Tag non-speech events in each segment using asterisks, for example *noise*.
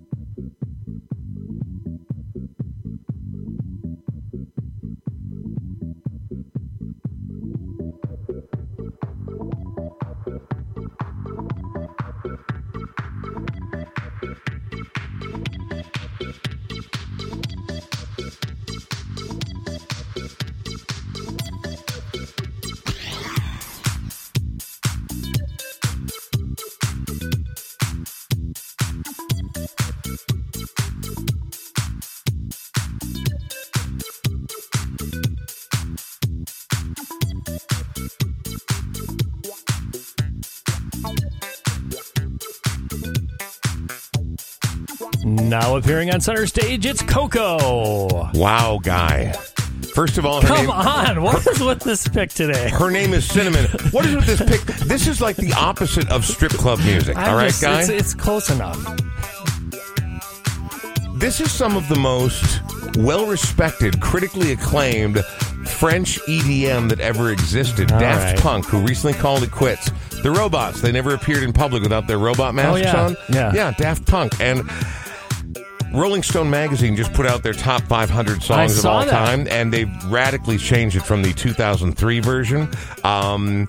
Thank you. Now appearing on center stage, it's Coco. Wow, guy. First of all, her Come name, on, what is with this pick today? Her name is Cinnamon. What is with this pick? This is like the opposite of strip club music. I all right, just- guy. It's, it's close enough. This is some of the most well respected, critically acclaimed French EDM that ever existed. All Daft right. Punk, who recently called it quits. The robots, they never appeared in public without their robot masks Oh, yeah. on. Yeah. Yeah, Daft Punk. And Rolling Stone magazine just put out their top 500 songs of all that. time, and they've radically changed it from the 2003 version. Um,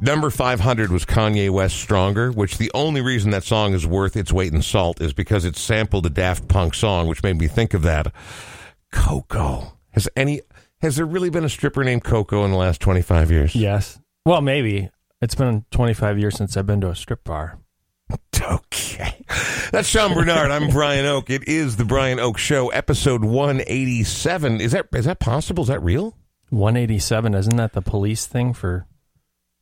number 500 was Kanye West Stronger, which the only reason that song is worth its weight in salt is because it sampled a Daft Punk song, which made me think of that. Coco. Has any has there really been a stripper named Coco in the last 25 years? Yes. Well, maybe. It's been 25 years since I've been to a strip bar. *laughs* Okay. That's Sean Bernard. I'm Brian Oak. It is the Brian Oak Show, episode 187. Is that is that possible? Is that real? 187, isn't that the police thing for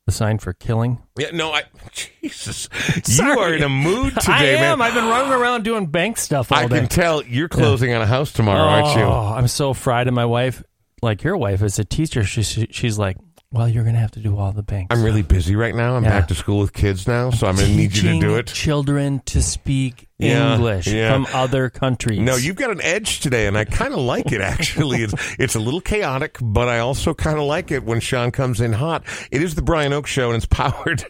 the sign for killing? Yeah, no, I Jesus. You are in a mood *laughs* today, I am. man. I've been running around doing bank stuff all I day. can tell you're closing on a house tomorrow, aren't you? Oh, I'm so fried. And my wife, like your wife, is a teacher. She, she she's like, well, you're gonna have to do all the banks. I'm really busy right now. I'm Yeah. back to school with kids now, so I'm going to need you to do it. Children to speak Yeah, English yeah. from other countries. No, you've got an edge today, and I kind of like it. Actually, it's it's a little chaotic, but I also kind of like it when Sean comes in hot. It is the Brian Oak Show, and it's *laughs* powered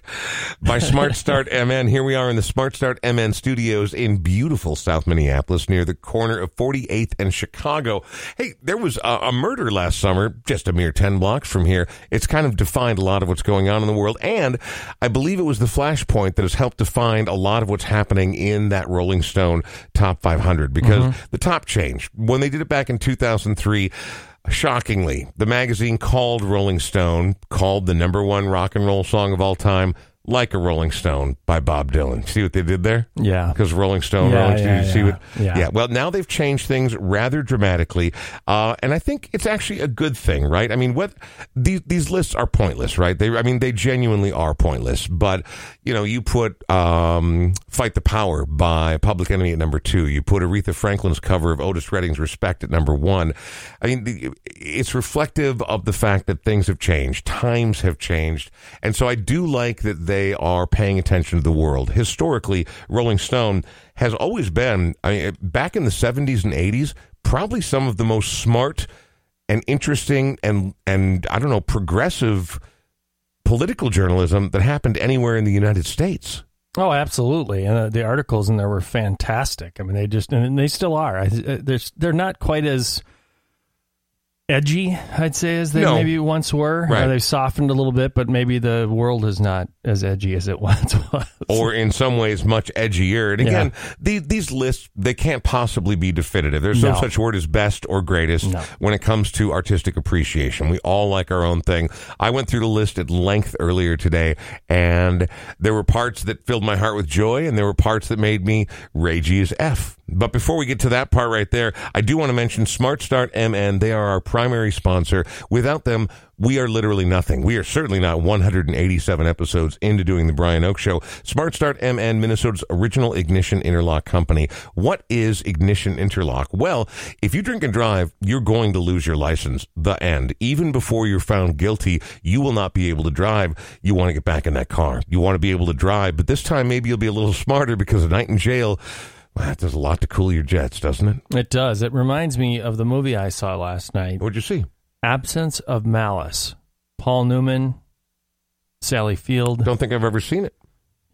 by Smart Start MN. Here we are in the Smart Start MN studios in beautiful South Minneapolis, near the corner of 48th and Chicago. Hey, there was a, a murder last summer, just a mere 10 blocks from here. It's kind of defined a lot of what's going on in the world, and I believe it was the flashpoint that has helped define a lot of what's happening in that Rolling Stone Top 500 because mm-hmm. the top changed. When they did it back in 2003, shockingly, the magazine called Rolling Stone, called the number one rock and roll song of all time, Like a Rolling Stone by Bob Dylan. See what they did there? Yeah. Because Rolling Stone, Yeah, Rolling Stone, yeah, you see yeah. Yeah. Well, now they've changed things rather dramatically, uh, and I think it's actually a good thing, right? I mean, what these these lists are pointless, right? They, I mean, they genuinely are pointless. But you know, you put um, "Fight the Power" by Public Enemy at number two. You put Aretha Franklin's cover of Otis Redding's "Respect" at number one. I mean, the, it's reflective of the fact that things have changed, times have changed, and so I do like that they are paying attention to the world. Historically, Rolling Stone has always been, I mean, back in the 70s and 80s, probably some of the most smart and interesting and, and I don't know, progressive political journalism that happened anywhere in the United States. Oh, absolutely. And uh, the articles in there were fantastic. I mean, they just and they still are. I, uh, they're they're not quite as edgy, I'd say, as they No. maybe once were. Right. They've softened a little bit, but maybe the world has not as edgy as it *laughs* once was. or in some ways much edgier. And again, the, these lists they can't possibly be definitive. There's no, No. such word as best or greatest No. when it comes to artistic appreciation. We all like our own thing. I went through the list at length earlier today, and there were parts that filled my heart with joy, and there were parts that made me ragey as f. But before we get to that part right there, I do want to mention Smart Start MN. They are our primary sponsor. Without them, we are literally nothing. We are certainly not 187 episodes into doing the Brian Oak Show. Smart Start MN, Minnesota's original ignition interlock company. What is ignition interlock? Well, if you drink and drive, you're going to lose your license. The end. Even before you're found guilty, you will not be able to drive. You want to get back in that car. You want to be able to drive, but this time maybe you'll be a little smarter because a night in jail, well, that does a lot to cool your jets, doesn't it? It does. It reminds me of the movie I saw last night, What'd you see? Absence of Malice. Paul Newman, Sally Field. Don't think I've ever seen it.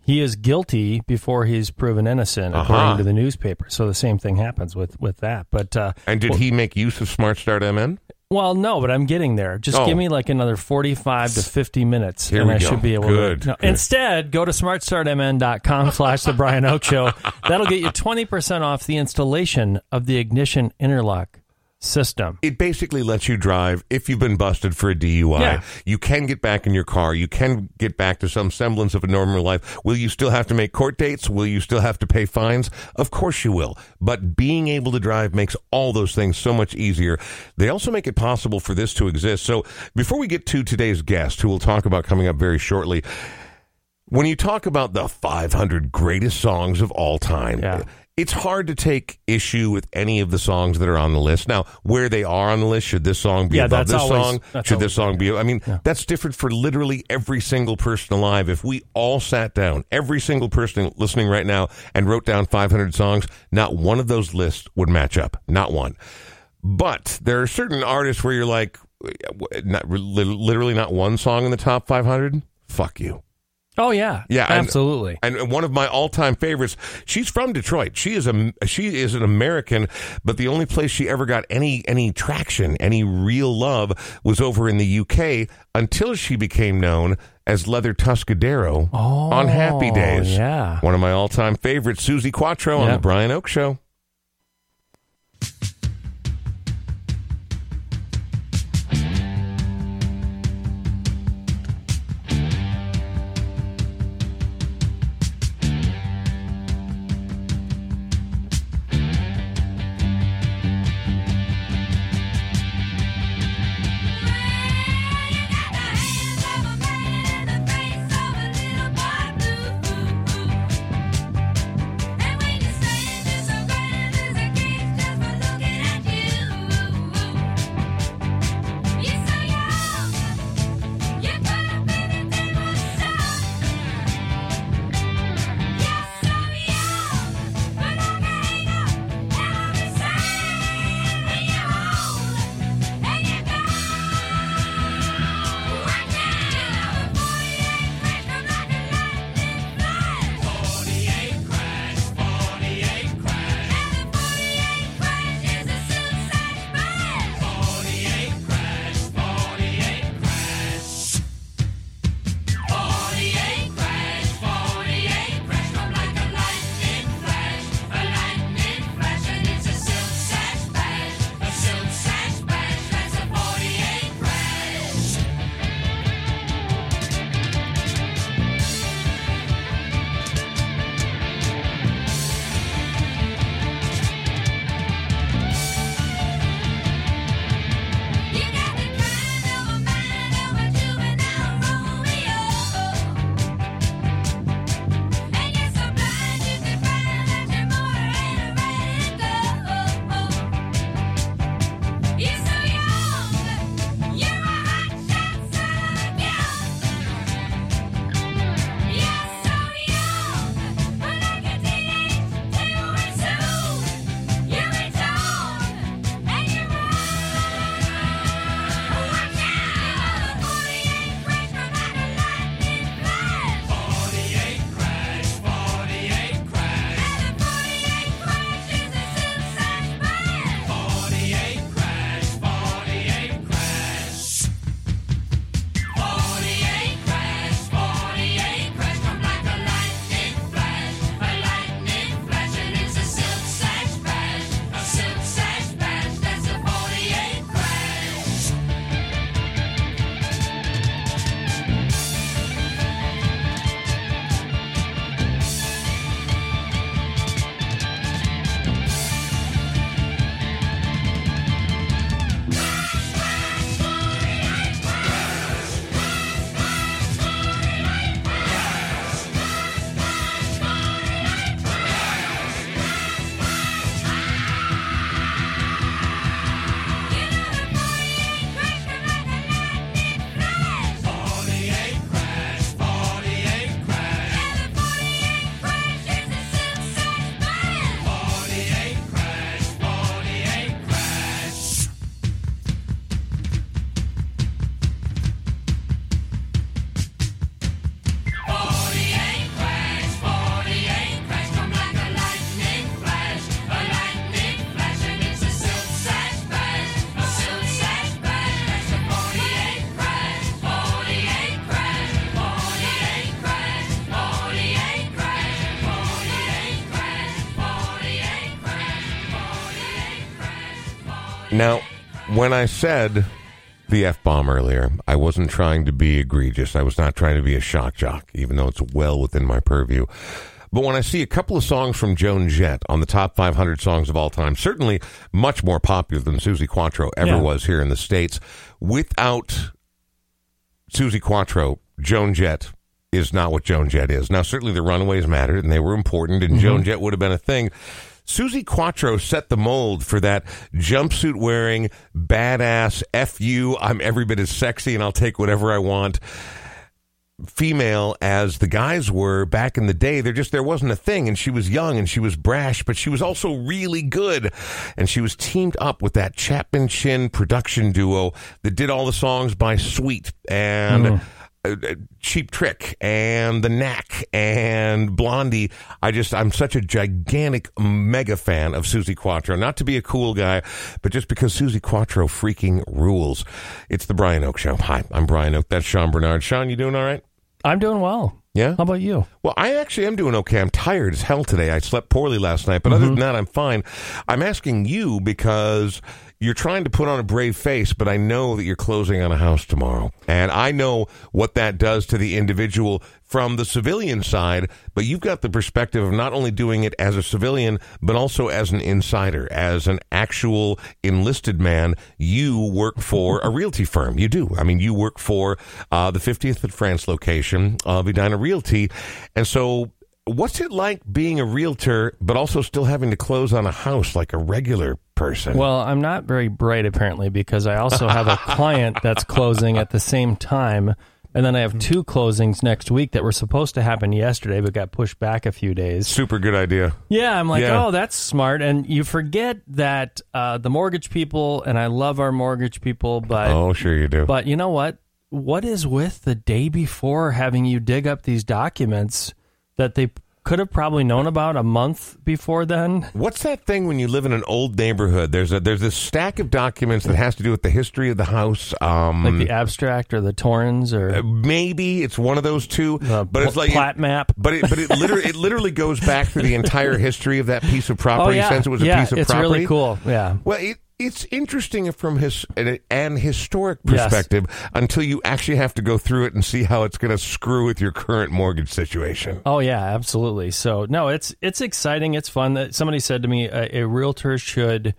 he is guilty before he's proven innocent, Uh-huh. according to the newspaper. So the same thing happens with with that. But uh, And did well, he make use of Smart Start MN? Well, no, but I'm getting there. Just Oh. give me like another 45 to 50 minutes, Here and I go. should be able Good, to. No, good. Instead, go to smartstartmn.com *laughs* slash the Brian Oak Show. That'll get you 20% off the installation of the ignition interlock system. It basically lets you drive if you've been busted for a DUI. Yeah. You can get back in your car. You can get back to some semblance of a normal life. Will you still have to make court dates? Will you still have to pay fines? Of course you will. But being able to drive makes all those things so much easier. They also make it possible for this to exist. So before we get to today's guest, who we'll talk about coming up very shortly, when you talk about the 500 greatest songs of all time, Yeah. It's hard to take issue with any of the songs that are on the list. Now, where they are on the list, should this song be Yeah, above this always- song? Should this song be? I mean, that's different for literally every single person alive. If we all sat down, every single person listening right now, and wrote down 500 songs, not one of those lists would match up. Not one. But there are certain artists where you're like, not literally not one song in the top 500. Fuck you. Oh, yeah. Yeah, Absolutely. And one of my all-time favorites. She's from Detroit. She is a she is an American, but the only place she ever got any any traction, any real love, was over in the UK until she became known as Leather Tuscadero on oh, Happy Days. Oh, yeah. one of my all-time favorites, Suzi Quatro on Yeah. the Brian Oak Show. Now, when I said the F bomb earlier, I wasn't trying to be egregious. I was not trying to be a shock jock, even though it's well within my purview. But when I see a couple of songs from Joan Jett on the top 500 songs of all time, certainly much more popular than Suzi Quatro ever Yeah. was here in the States, without Suzi Quatro, Joan Jett is not what Joan Jett is. Now, certainly the Runaways mattered and they were important, and mm-hmm. Joan Jett would have been a thing. Suzi Quatro set the mold for that jumpsuit wearing, badass, F you, I'm every bit as sexy and I'll take whatever I want female as the guys were back in the day. There just there wasn't a thing, and she was young and she was brash, but she was also really good, and she was teamed up with that Chapman Chinn production duo that did all the songs by Sweet and. uh, Cheap Trick and The Knack and Blondie. I just, I'm such a gigantic mega fan of Suzi Quatro. Not to be a cool guy, but just because Suzi Quatro freaking rules. It's the Brian Oak Show. Hi, I'm Brian Oak. That's Sean Bernard. Sean, you doing all right? I'm doing well. Yeah? How about you? Well, I actually am doing okay. I'm tired as hell today. I slept poorly last night, but other mm-hmm. than that, I'm fine. I'm asking you because you're trying to put on a brave face, but I know that you're closing on a house tomorrow. And I know what that does to the individual from the civilian side, but you've got the perspective of not only doing it as a civilian, but also as an insider, as an actual enlisted man. You work for a realty firm. You do. I mean, you work for uh, the 50th and France location of Edina Realty. And so what's it like being a realtor, but also still having to close on a house like a regular person? Well, I'm not very bright apparently because I also have a *laughs* client that's closing at the same time. And then I have two closings next week that were supposed to happen yesterday but got pushed back a few days. super good idea. Yeah, I'm like, Yeah. oh, that's smart. And you forget that uh, the mortgage people, and I love our mortgage people, but Oh, sure you do. but you know what? What is with the day before having you dig up these documents that they could have probably known about a month before then? What's that thing when you live in an old neighborhood? There's a there's this stack of documents that has to do with the history of the house. Um, Like the abstract or the Torrens or maybe it's one of those two, but it's like plat map. But it but it literally it literally goes back to the entire history of that piece of *laughs* Oh property yeah, since it was a piece of it's property. really cool. Yeah. Well, it, it's interesting from his an, historic Yes. perspective until you actually have to go through it and see how it's going to screw with your current mortgage situation. Oh yeah, absolutely. So no, it's it's exciting. It's fun. That somebody said to me, a, a realtor should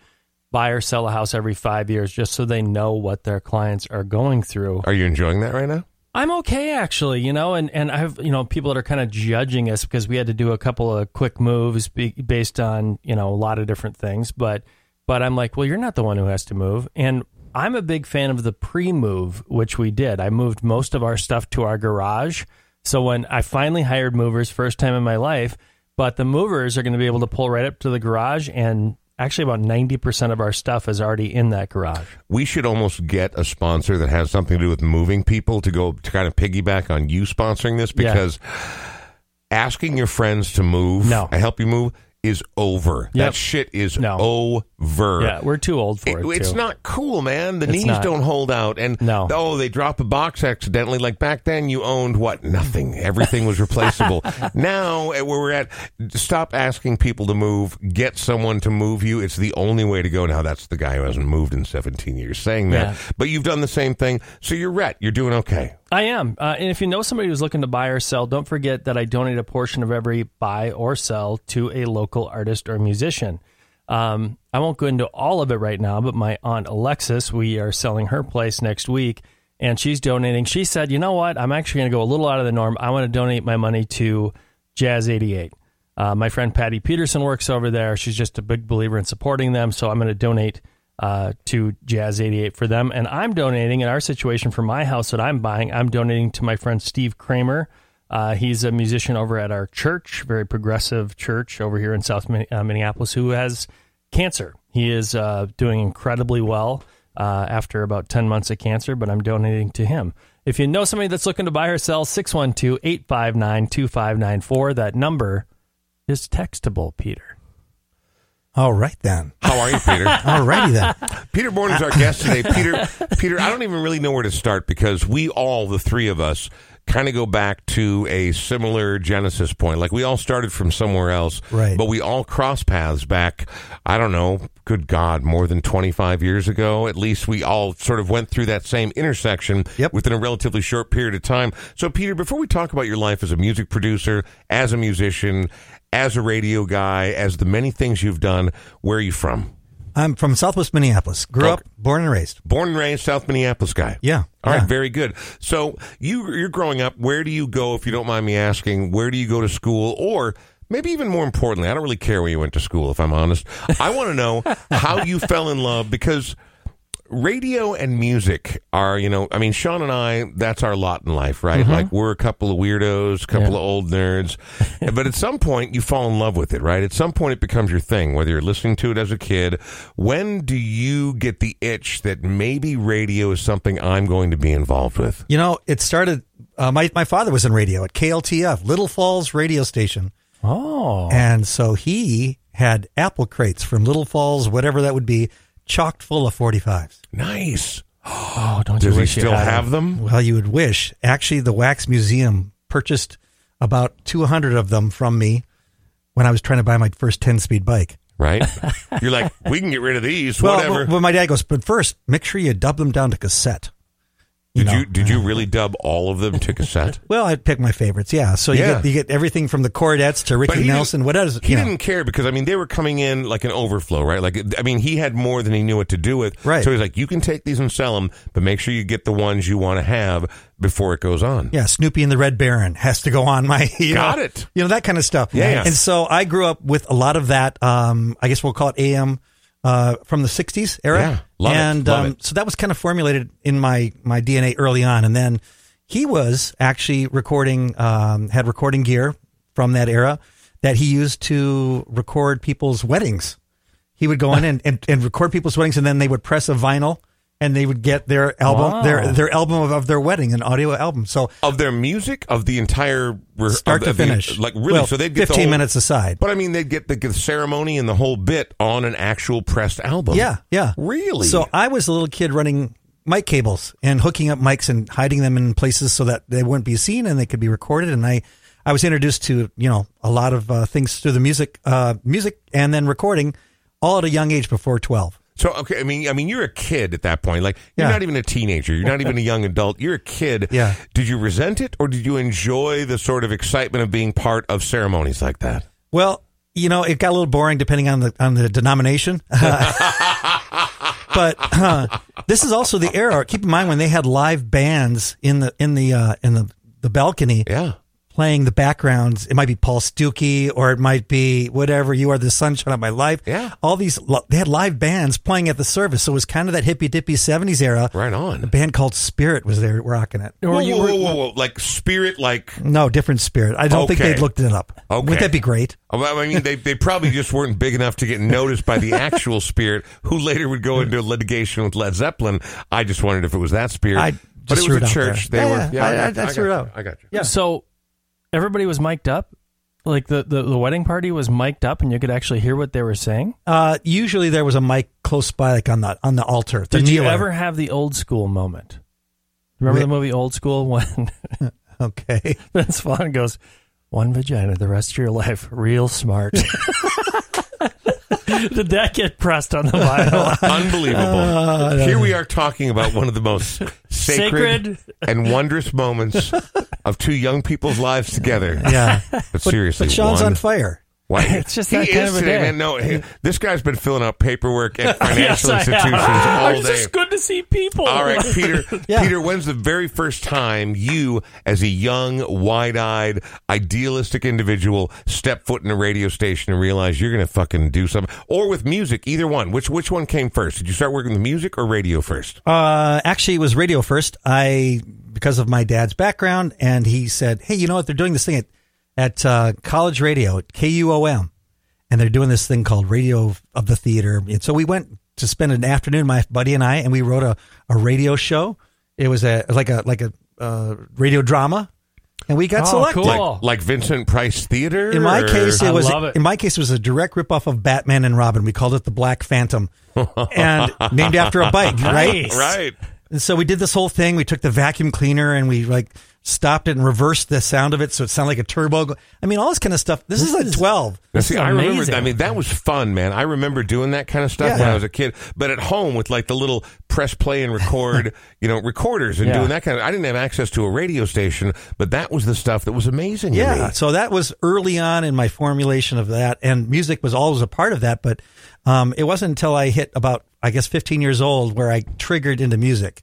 buy or sell a house every five years just so they know what their clients are going through. Are you enjoying that right now? I'm okay actually, you know, and and I have you know people that are kind of judging us because we had to do a couple of quick moves be, based on you know a lot of different things, but but I'm like, well, you're not the one who has to move, and I'm a big fan of the pre-move, which we did. I moved most of our stuff to our garage, so when I finally hired movers, first time in my life, but the movers are going to be able to pull right up to the garage and. Actually, about ninety percent of our stuff is already in that garage. We should almost get a sponsor that has something to do with moving people to go to kind of piggyback on you sponsoring this Yeah. because asking your friends to move No. and help you move is over. That shit is No. over. Yeah, we're too old for it. It- it's not cool, man. The It's knees not. don't hold out, and No. oh, they drop a box accidentally. Like back then, you owned what? Nothing. Everything was replaceable. *laughs* now, where we're at, stop asking people to move. Get someone to move you. It's the only way to go. Now, that's the guy who hasn't moved in 17 years saying that, Yeah. but you've done the same thing, so you're ret. You're doing okay. I am. Uh, and if you know somebody who's looking to buy or sell, don't forget that I donate a portion of every buy or sell to a local artist or musician. Um, I won't go into all of it right now, but my aunt Alexis, we are selling her place next week, and she's donating. She said, you know what? I'm actually going to go a little out of the norm. I want to donate my money to Jazz 88. Uh, my friend Patty Peterson works over there. She's just a big believer in supporting them, so I'm going to donate uh, to Jazz 88 for them. And I'm donating in our situation for my house that I'm buying, I'm donating to my friend Steve Kramer. Uh, he's a musician over at our church, very progressive church over here in South uh, Minneapolis, who has cancer. He is uh, doing incredibly well uh, after about 10 months of cancer, but I'm donating to him. If you know somebody that's looking to buy or sell, 612 859 2594. That number is textable, Peter. All right then. How are you, Peter? *laughs* All righty then. Peter Bourne is our guest today. Peter, Peter, I don't even really know where to start because we all, the three of us, kind of go back to a similar genesis point. Like we all started from somewhere else, Right. But we all cross paths back. I don't know. Good God, more than twenty five years ago. At least we all sort of went through that same intersection Yep. within a relatively short period of time. So, Peter, before we talk about your life as a music producer, as a musician, as a radio guy, as the many things you've done, where are you from? I'm from Southwest Minneapolis. Grew up, born and raised. Born and raised South Minneapolis guy. Yeah, All right, yeah. very good. So you you're growing up. Where do you go if you don't mind me asking? Where do you go to school, or maybe even more importantly, I don't really care where you went to school. If I'm honest, I want to know *laughs* how you fell in love because radio and music are you know i mean sean and i that's our lot in life right? Like we're a couple of weirdos a couple Yeah. of old nerds. *laughs* But at some point you fall in love with it right? At some point it becomes your thing whether you're listening to it as a kid. When do you get the itch that maybe radio is something i'm going to be involved with? You know, it started. Uh, my my father was in radio at KLTF, Little Falls radio station, Oh, and so he had apple crates from Little Falls, whatever that would be, chocked full of 45s. nice *gasps* oh, don't you does he wish you still had have them? them Well, you would wish. Actually, the Wax Museum purchased about 200 of them from me when I was trying to buy my first 10 speed bike. right *laughs* you're like we can get rid of these Well, whatever but, but my dad goes, but first, make sure you dub them down to cassette. You did know? you did you really dub all of them to cassette *laughs* Well, I'd pick my favorites. Yeah. So you Yeah. get you get everything from the Chordettes to Ricky Nelson. What else? He know. didn't care because I mean they were coming in like an overflow, right? Like I mean he had more than he knew what to do with. Right. So he's like, you can take these and sell them, but make sure you get the ones you want to have before it goes on. Yeah, Snoopy and the Red Baron has to go on my. *laughs* You Got know, it. You know that kind of stuff. Yeah, yeah. And so I grew up with a lot of that. Um, I guess we'll call it AM uh, from the '60s era. Yeah, love it, and love um, it. so that was kind of formulated in my my DNA early on, and then he was actually recording, um, had recording gear from that era that he used to record people's weddings. He would go in *laughs* and, and, and record people's weddings, and then they would press a vinyl. And they would get their album, Wow. their their album of, of their wedding, an audio album. So Of their music, of the entire re- start of to the- of the- finish. like really. Well, so they'd get the fifteen whole- minutes aside. But I mean, they'd get the, the ceremony and the whole bit on an actual pressed album. Yeah, yeah. Really? So I was a little kid running mic cables and hooking up mics and hiding them in places so that they wouldn't be seen and they could be recorded. And I, I was introduced to you know a lot of uh, things through the music, uh, music, and then recording, all at a young age before twelve. So okay, I mean, I mean, you're a kid at that point. Like you're Yeah. not even a teenager. You're not even a young adult. You're a kid. Yeah. Did you resent it, or did you enjoy the sort of excitement of being part of ceremonies like that? Well, you know, it got a little boring depending on the on the denomination. *laughs* but uh, this is also the era. Keep in mind when they had live bands in the in the uh, in the the balcony. Yeah. Playing the backgrounds. It might be Paul Stookey or it might be whatever. You are the sunshine of my life. Yeah. All these, they had live bands playing at the service. So it was kind of that hippy dippy 70s era. Right on. A band called Spirit was there rocking it. Whoa, you whoa, were- whoa, whoa, whoa! Like spirit, like No, different Spirit. I don't think they'd looked it up. Okay. Wouldn't that be great? Oh, I mean, they they probably just weren't big enough to get noticed by the actual spirit, who later would go into litigation with Led Zeppelin. I just wondered if it was that spirit, I but it was a church. there. They Yeah, were. yeah, I- got I- I you, threw got you. I got you. Yeah. So everybody was mic'd up. Like the, the, the wedding party was mic'd up, and you could actually hear what they were saying. Uh, usually there was a mic close by, like on the, on the altar. The Did you ever have the old school moment? Remember Re- the movie Old School when *laughs* Okay. *laughs* Vince Vaughn goes, "One vagina, the rest of your life, real smart." *laughs* *laughs* Did that get pressed on the vinyl? *laughs* Unbelievable. *laughs* Uh, Here we are talking about one of the most sacred, Sacred. and wondrous moments of two young people's lives together. Yeah. But seriously, But Sean's one, on fire. Why? *laughs* It's just he that is kind of a today, day. man. No, he- this guy's been filling out paperwork at *laughs* financial have. institutions *laughs* all day. It's just good to see people. All right, Peter. Yeah. Peter, when's the very first time you, as a young, wide-eyed, idealistic individual, step foot in a radio station and realize you're going to fucking do something, or with music? Either one. Which which one came first? Did you start working with music or radio first? Uh, actually, it was radio first. I because of my dad's background, and he said, "Hey, you know what? They're doing this thing at at uh, college radio at KUOM, and they're doing this thing called Radio of the Theater." And so we went to spend an afternoon, my buddy and I, and we wrote a, a radio show. It was a like a like a uh, radio drama, and we got Oh, selected. cool. Like, like Vincent Price Theater? In my or- case, it I was love it. in my case it was a direct ripoff of Batman and Robin. We called it the Black Phantom, *laughs* and named after a bike, right? Right. And so we did this whole thing. We took the vacuum cleaner and we like stopped it and reversed the sound of it so it sounded like a turbo. I mean, all this kind of stuff. This, is a 12. Now, see, I remember. I mean, that was fun, man. I remember doing that kind of stuff when I was a kid. But at home with like the little press play and record, *laughs* you know, recorders and Yeah. doing that kind of. I didn't have access to a radio station, but that was the stuff that was amazing. to Yeah. me. So that was early on in my formulation of that. And music was always a part of that. But um, it wasn't until I hit about, I guess, 15 years old where I triggered into music.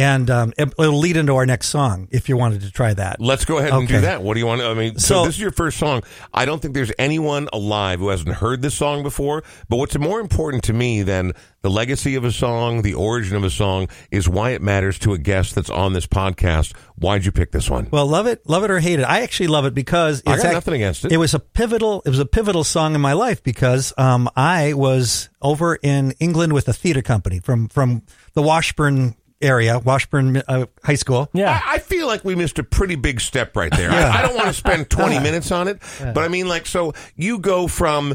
And um, it, it'll lead into our next song if you wanted to try that. Let's go ahead and do that. What do you want? I mean, so, So- this is your first song. I don't think there's anyone alive who hasn't heard this song before. But what's more important to me than the legacy of a song, the origin of a song, is why it matters to a guest that's on this podcast. Why'd you pick this one? Well, love it, love it or hate it. I actually love it because I got nothing against it. It was a pivotal. It was a pivotal song in my life because um, I was over in England with a theater company from from the Washburn area, Washburn uh, High School. Yeah. I, I feel like we missed a pretty big step right there. I, I don't want to spend 20 *laughs* minutes on it, but I mean, like, so you go from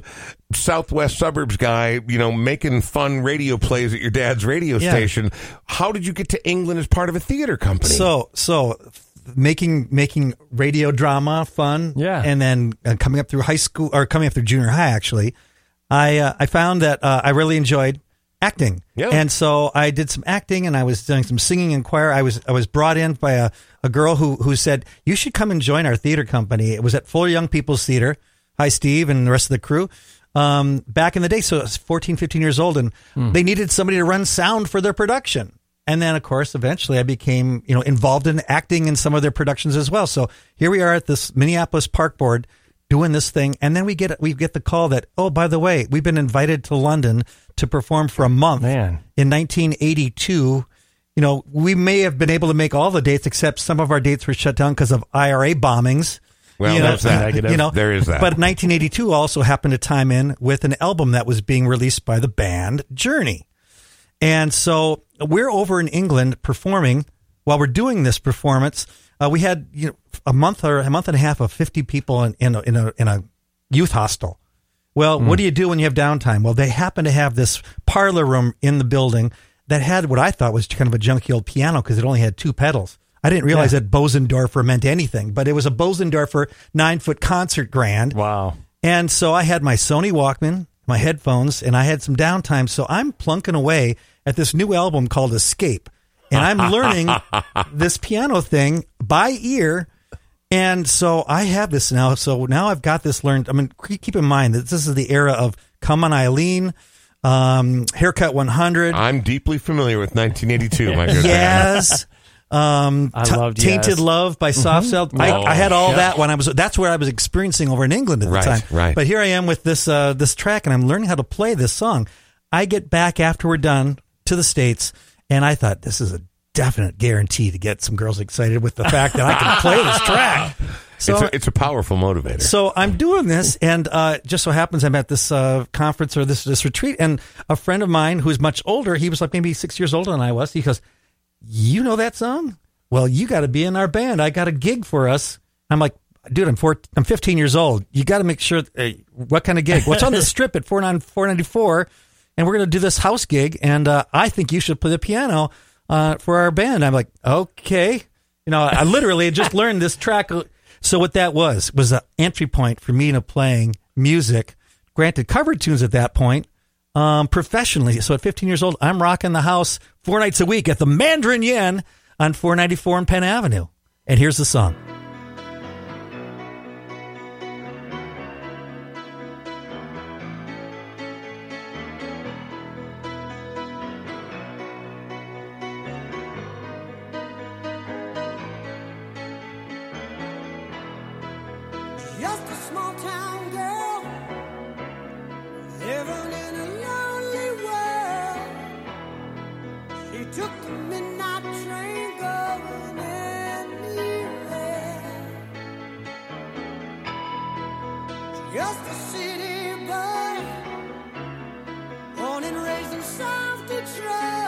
Southwest suburbs guy, you know, making fun radio plays at your dad's radio Yeah. station. How did you get to England as part of a theater company? So so making making radio drama fun. Yeah. and then uh, coming up through high school or coming up through junior high actually, I uh, I found that uh, I really enjoyed acting. Yeah. And so I did some acting and I was doing some singing in choir. I was I was brought in by a, a girl who who said, You should come and join our theater company. It was at Fuller Young People's Theater. Hi Steve and the rest of the crew. Um, back in the day, so I was 14, 15 years old, and they needed somebody to run sound for their production. And then, of course, eventually I became, you know, involved in acting in some of their productions as well. So here we are at this Minneapolis Park Board doing this thing, and then we get we get the call that, oh, by the way, we've been invited to London to perform for a month Man. in 1982. You know, we may have been able to make all the dates, except some of our dates were shut down because of IRA bombings. Well, you know, there's that. *laughs* Negative. You know, There is that. But 1982 also happened to time in with an album that was being released by the band Journey. And so we're over in England performing. While we're doing this performance, uh, we had you know a month or a month and a half of 50 people in, in, a, in, a, in a youth hostel. Well, what hmm. do you do when you have downtime? Well, they happen to have this parlor room in the building that had what I thought was kind of a junky old piano because it only had two pedals. I didn't realize that Bosendorfer meant anything, but it was a Bosendorfer nine foot concert grand. Wow. And so I had my Sony Walkman, my headphones, and I had some downtime. So I'm plunking away at this new album called Escape. And I'm learning *laughs* this piano thing by ear. And so I have this now. So now I've got this learned. I mean, keep keep in mind that this is the era of Come on Eileen, um, Haircut 100. I'm deeply familiar with 1982, my good. Yes. Um, *laughs* I loved Tainted Yes. Love by Soft Cell. I, Oh, I had all yeah. that when I was. That's where I was experiencing over in England at the Right, time. right. But here I am with this uh, this track, and I'm learning how to play this song. I get back after we're done to the states, and I thought this is a definite guarantee to get some girls excited with the fact that I can play this track. *laughs* So it's, a, it's a powerful motivator. so I'm doing this, and uh, just so happens I'm at this uh, conference or this this retreat, and a friend of mine who's much older, he was like maybe six years older than I was. He goes, "You know that song? Well, you got to be in our band. I got a gig for us." I'm like, "Dude, I'm four, I'm 15 years old. You got to make sure uh, what kind of gig? What's on the *laughs* strip at 49 494, and we're gonna do this house gig, and uh, I think you should play the piano uh, for our band." I'm like, "Okay." You know, I literally just *laughs* learned this track. So what that was was an entry point for me to playing music. Granted, cover tunes at that point, um, professionally. So at 15 years old, I'm rocking the house four nights a week at the Mandarin Yen on 494 and Penn Avenue. And here's the song. Just a city boy, born and raised in South Detroit.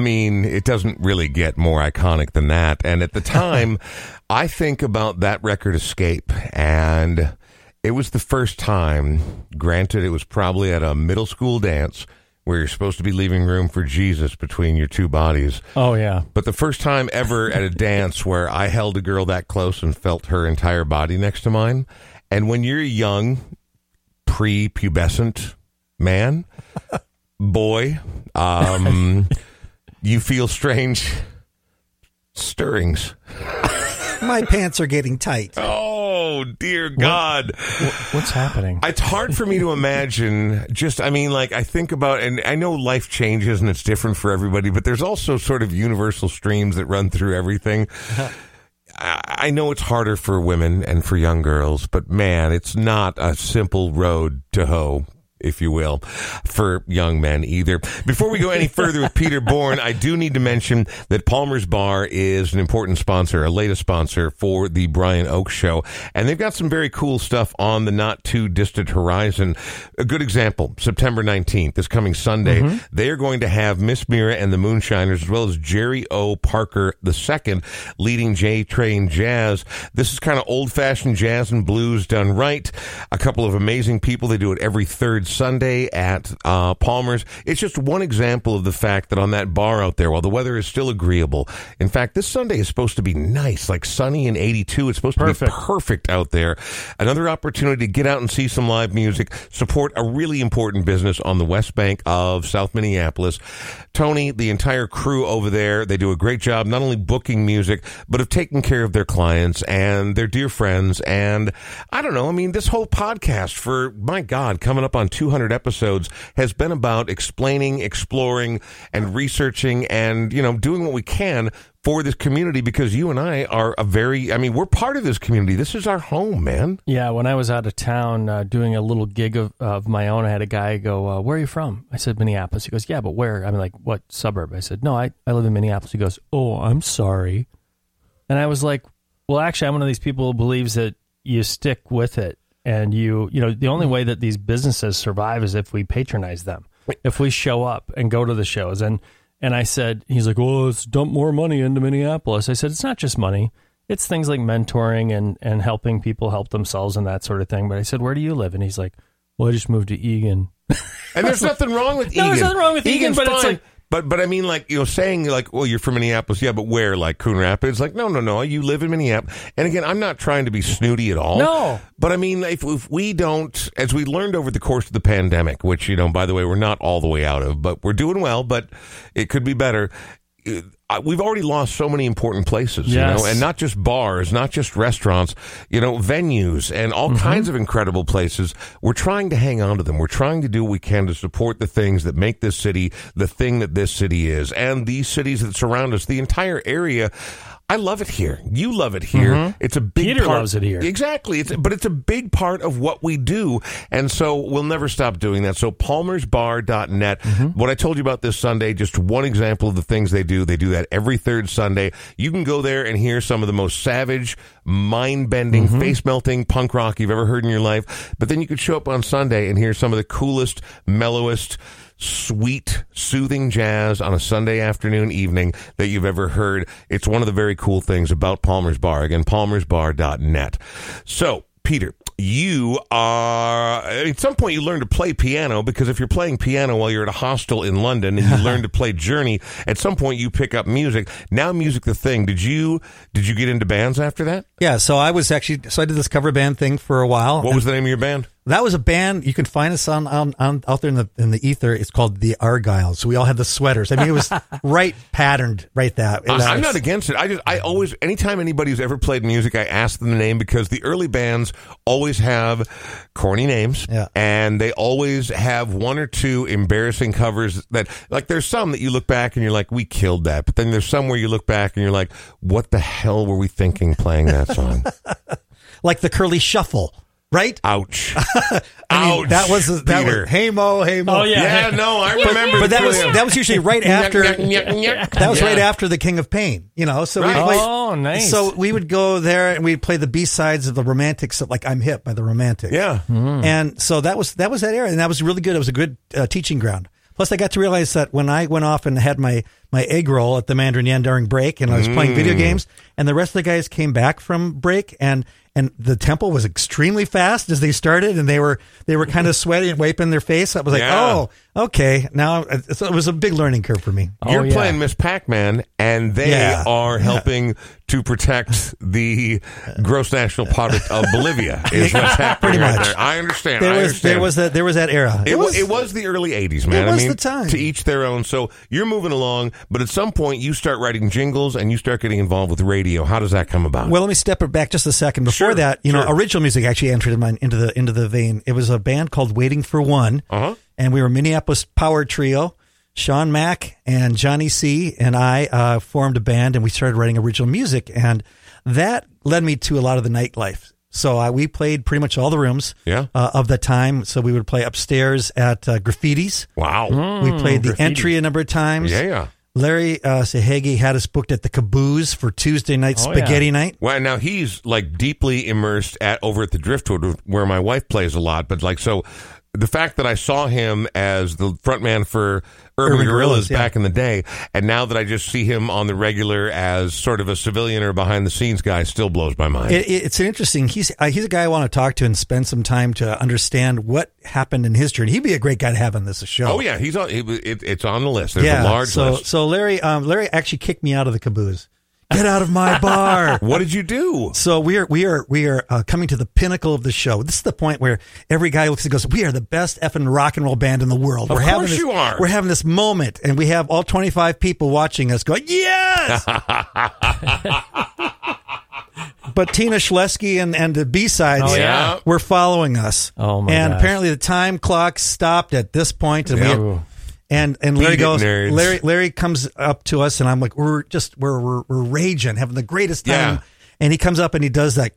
Mean, it doesn't really get more iconic than that. And at the *laughs* time, I think about that record Escape, and it was the first time, granted, it was probably at a middle school dance where you're supposed to be leaving room for Jesus between your two bodies. Oh yeah. But the first time ever at a *laughs* dance where I held a girl that close and felt her entire body next to mine. And when you're a young, pre-pubescent man, *laughs* boy, um, you feel strange stirrings. My pants are getting tight. Oh dear God! What's happening? It's hard for me to imagine. Just, I mean, like I think about, and I know life changes and it's different for everybody, but there's also sort of universal streams that run through everything. *laughs* I I know it's harder for women and for young girls, but man, it's not a simple road to hoe. If you will, for young men either. Before we go any further with Peter Bourne, I do need to mention that Palmer's Bar is an important sponsor, a latest sponsor for the Brian Oak Show. And they've got some very cool stuff on the not too distant horizon. A good example, September 19th, this coming Sunday, mm-hmm. they are going to have Miss Myra and the Moonshiners, as well as Jerry O. Parker II, leading J Train Jazz. This is kind of old fashioned jazz and blues done right. A couple of amazing people. They do it every third Sunday at uh, Palmer's. It's just one example of the fact that on that bar out there, while the weather is still agreeable, in fact, this Sunday is supposed to be nice, like sunny and 82. It's supposed Perfect. to be perfect out there. Another opportunity to get out and see some live music, support a really important business on the West Bank of South Minneapolis. Tony, the entire crew over there, they do a great job not only booking music, but of taking care of their clients and their dear friends. And I don't know, I mean, this whole podcast for, my God, coming up on two 200 episodes has been about explaining, exploring, and researching and, you know, doing what we can for this community because you and I are a very, I mean, we're part of this community. This is our home, man. Yeah, when I was out of town uh, doing a little gig of, of my own, I had a guy go, uh, "Where are you from?" I said, "Minneapolis." He goes, "Yeah, but where?" I'm like, "What suburb?" I said, "No, I, I live in Minneapolis." He goes, "Oh, I'm sorry," and I was like, "Well, actually, I'm one of these people who believes that you stick with it, and you, you know, the only mm. way that these businesses survive is if we patronize them, if we show up and go to the shows." And and I said, he's like, "Well, let's dump more money into Minneapolis." I said, "It's not just money." it's things like mentoring and, and helping people help themselves and that sort of thing. But I said, where do you live? And he's like, well, I just moved to Eagan. And there's nothing wrong with *laughs* No, Eagan. there's nothing wrong with Eagan, Eagan's but it's like- But but I mean, like you know, saying like, well, you're from Minneapolis, yeah, but where? Like Coon Rapids? Like, no, no, no, you live in Minneapolis. And again, I'm not trying to be snooty at all. No. but I mean, if, if we don't, as we learned over the course of the pandemic, which you know, by the way, we're not all the way out of, but we're doing well, but it could be better. We've already lost so many important places, you know, and not just bars, not just restaurants, you know, venues and all mm-hmm. kinds of incredible places. We're trying to hang on to them. We're trying to do what we can to support the things that make this city the thing that this city is and these cities that surround us, the entire area. I love it here. You love it here. Mm-hmm. It's a big Peter part- loves it here. Exactly. It's but it's a big part of what we do. And so we'll never stop doing that. So palmersbar.net. Mm-hmm. What I told you about this Sunday, just one example of the things they do. They do that every third Sunday. You can go there and hear some of the most savage, mind-bending, mm-hmm. face-melting punk rock you've ever heard in your life. But then you could show up on Sunday and hear some of the coolest, mellowest, sweet, soothing jazz on a Sunday afternoon evening that you've ever heard. It's one of the very cool things about Palmer's Bar. Again, palmersbar.net. So, Peter, you are at some point you learn to play piano because if you're playing piano while you're at a hostel in London and you *laughs* learn to play Journey, at some point you pick up music. Now music the thing. Did you did you get into bands after that? Yeah, so I was actually so I did this cover band thing for a while. What was the name of your band? That was a band. You can find us on, on, on out there in the in the ether. It's called the Argyles. So we all had the sweaters. I mean, it was *laughs* right patterned, right that. It I, am not against it. I just, I always, anytime anybody anybody's ever played music, I ask them the name because the early bands always have corny names, Yeah. and they always have one or two embarrassing covers that, like, there's some that you look back and you're like, we killed that, but then there's some where you look back and you're like, what the hell were we thinking playing that song? *laughs* like the Curly Shuffle, right? Ouch! *laughs* I mean, Ouch! that was that Peter. was Hey Mo, Hey Mo. Oh, yeah. yeah, no, I remember. But that was that was usually right after that that was right after the King of Pain. You know, so Right. we played. Oh, nice. So we would go there and we'd play the B sides of the Romantics, like "I'm Hit by the Romantics. Yeah. And so that was that was that era, and that was really good. It was a good uh, teaching ground. Plus, I got to realize that when I went off and had my my egg roll at the Mandarin Yen during break, and I was playing video games, and the rest of the guys came back from break, and and the tempo was extremely fast as they started, and they were they were kind of *laughs* sweaty and wiping their face. I was like, Yeah. oh, okay. Now so it was a big learning curve for me. Oh, You're yeah. playing Miss Pac-Man, and they Yeah. are helping to protect the gross national product of Bolivia. *laughs* Is what's happening Pretty right much. there. I understand. There I was understand. there was that there was that era. It, was, it was the early 80s, man. It was I mean, the time. To each their own. So you're moving along, but at some point you start writing jingles and you start getting involved with radio. How does that come about? Well, let me step it back just a second. Before Sure, that, you know, original music actually entered in my, into the into the vein. It was a band called Waiting for One, Uh-huh. And we were Minneapolis power trio. Sean Mack and Johnny C and I uh, formed a band, and we started writing original music, and that led me to a lot of the nightlife. So uh, we played pretty much all the rooms Yeah. uh, of the time. So we would play upstairs at uh, Graffiti's. wow. we played the graffiti. entry a number of times. Yeah, yeah. Larry uh, Sahegi had us booked at the Caboose for Tuesday night Oh, spaghetti night. Well, now he's like deeply immersed at over at the Driftwood where my wife plays a lot. But like, so the fact that I saw him as the frontman for Urban, Urban Gorillas Gorillas, yeah. back in the day, and now that I just see him on the regular as sort of a civilian or behind the scenes guy, still blows my mind. It, it- it's interesting. He's uh, he's a guy I want to talk to and spend some time to understand what happened in his journey. He'd be a great guy to have on this show. oh yeah, he's on. It, it, it's on the list. There's yeah. a large so list. so Larry um, Larry actually kicked me out of the caboose. Get out of my bar. *laughs* What did you do? So we are we are we are uh, coming to the pinnacle of the show. This is the point where every guy looks and goes, "We are the best effing rock and roll band in the world." Of we're having course this, you are. We're having this moment, and we have all twenty five people watching us go, "Yes!" but *laughs* but Tina Schlieske and and the B sides Oh, yeah. were following us. Oh, my And gosh. apparently the time clock stopped at this point, and Yeah. we. Ooh. And and Larry goes. nerds. Larry Larry comes up to us, and I'm like, we're just we're we're, we're raging, having the greatest time. Yeah. And he comes up and he does that,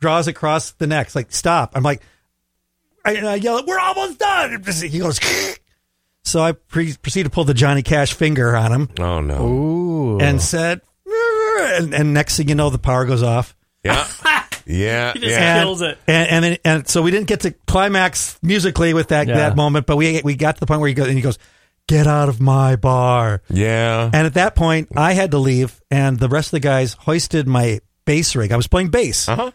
draws across the neck. It's like stop. I'm like, I, I yell, we're almost done. He goes. *laughs* So I pre- proceed to pull the Johnny Cash finger on him Oh no. Ooh. and said, and, and next thing you know, the power goes off. Yeah. *laughs* Yeah. *laughs* He just Yeah. kills it. And and, then, and so we didn't get to climax musically with that Yeah. that moment, but we we got to the point where he goes and he goes, "Get out of my bar." Yeah. And at that point, I had to leave, and the rest of the guys hoisted my bass rig. I was playing bass Uh-huh.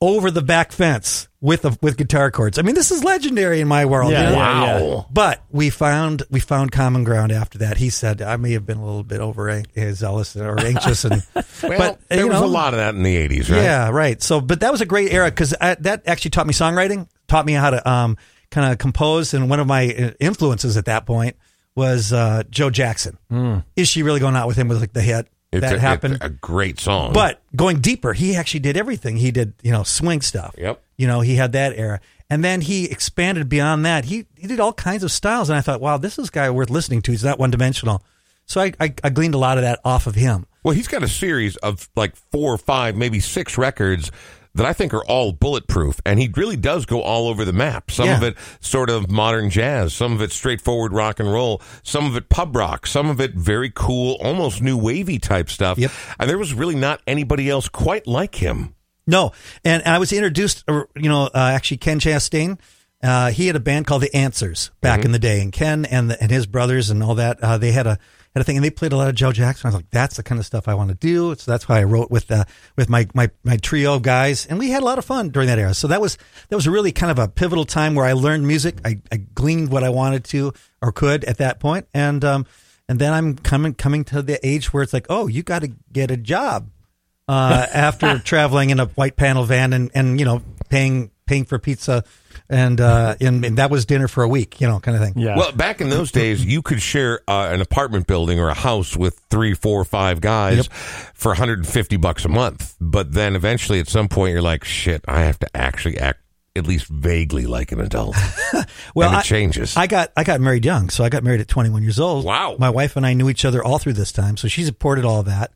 Over the back fence with a, with guitar chords. I mean, this is legendary in my world. Yeah, you know? yeah, yeah. But we found we found common ground after that. He said I may have been a little bit over an- zealous or anxious, and *laughs* Well, but there you was know, a lot of that in the 80s, right? yeah, right. So, but that was a great era because that actually taught me songwriting, taught me how to um, kind of compose. And one of my uh, influences at that point was uh, Joe Jackson. Is she really going out with him? Was like the hit It's that a, happened. A great song. but going deeper, he actually did everything. He did, you know, swing stuff. Yep. You know, he had that era. And then he expanded beyond that. He he did all kinds of styles. And I thought, wow, this is a guy worth listening to. He's not one dimensional. So I, I, I gleaned a lot of that off of him. Well, he's got a series of like four or five, maybe six records that I think are all bulletproof, and he really does go all over the map. Some Yeah. of it sort of modern jazz, some of it straightforward rock and roll, some of it pub rock, some of it very cool, almost new wavy type stuff. Yep. And there was really not anybody else quite like him. No, and I was introduced, you know, uh, actually Ken Chastain. Uh, he had a band called the Answers back in the day, and Ken and the, and his brothers and all that. Uh, they had a had a thing, and they played a lot of Joe Jackson. I was like, that's the kind of stuff I want to do. So that's why I wrote with uh, with my, my my trio of guys, and we had a lot of fun during that era. So that was that was really kind of a pivotal time where I learned music. I, I gleaned what I wanted to or could at that point, and um, and then I'm coming coming to the age where it's like, oh, you got to get a job uh, *laughs* after traveling in a white panel van and, and you know paying paying for pizza and uh and, and that was dinner for a week you know kind of thing Yeah. Well, back in those days, you could share uh, an apartment building or a house with three, four, five guys for 150 bucks a month. But then eventually, at some point, you're like, shit, I have to actually act at least vaguely like an adult. *laughs* well and it I, changes. I got I got married young so I got married at 21 years old Wow. my wife and I knew each other all through this time so she supported all of that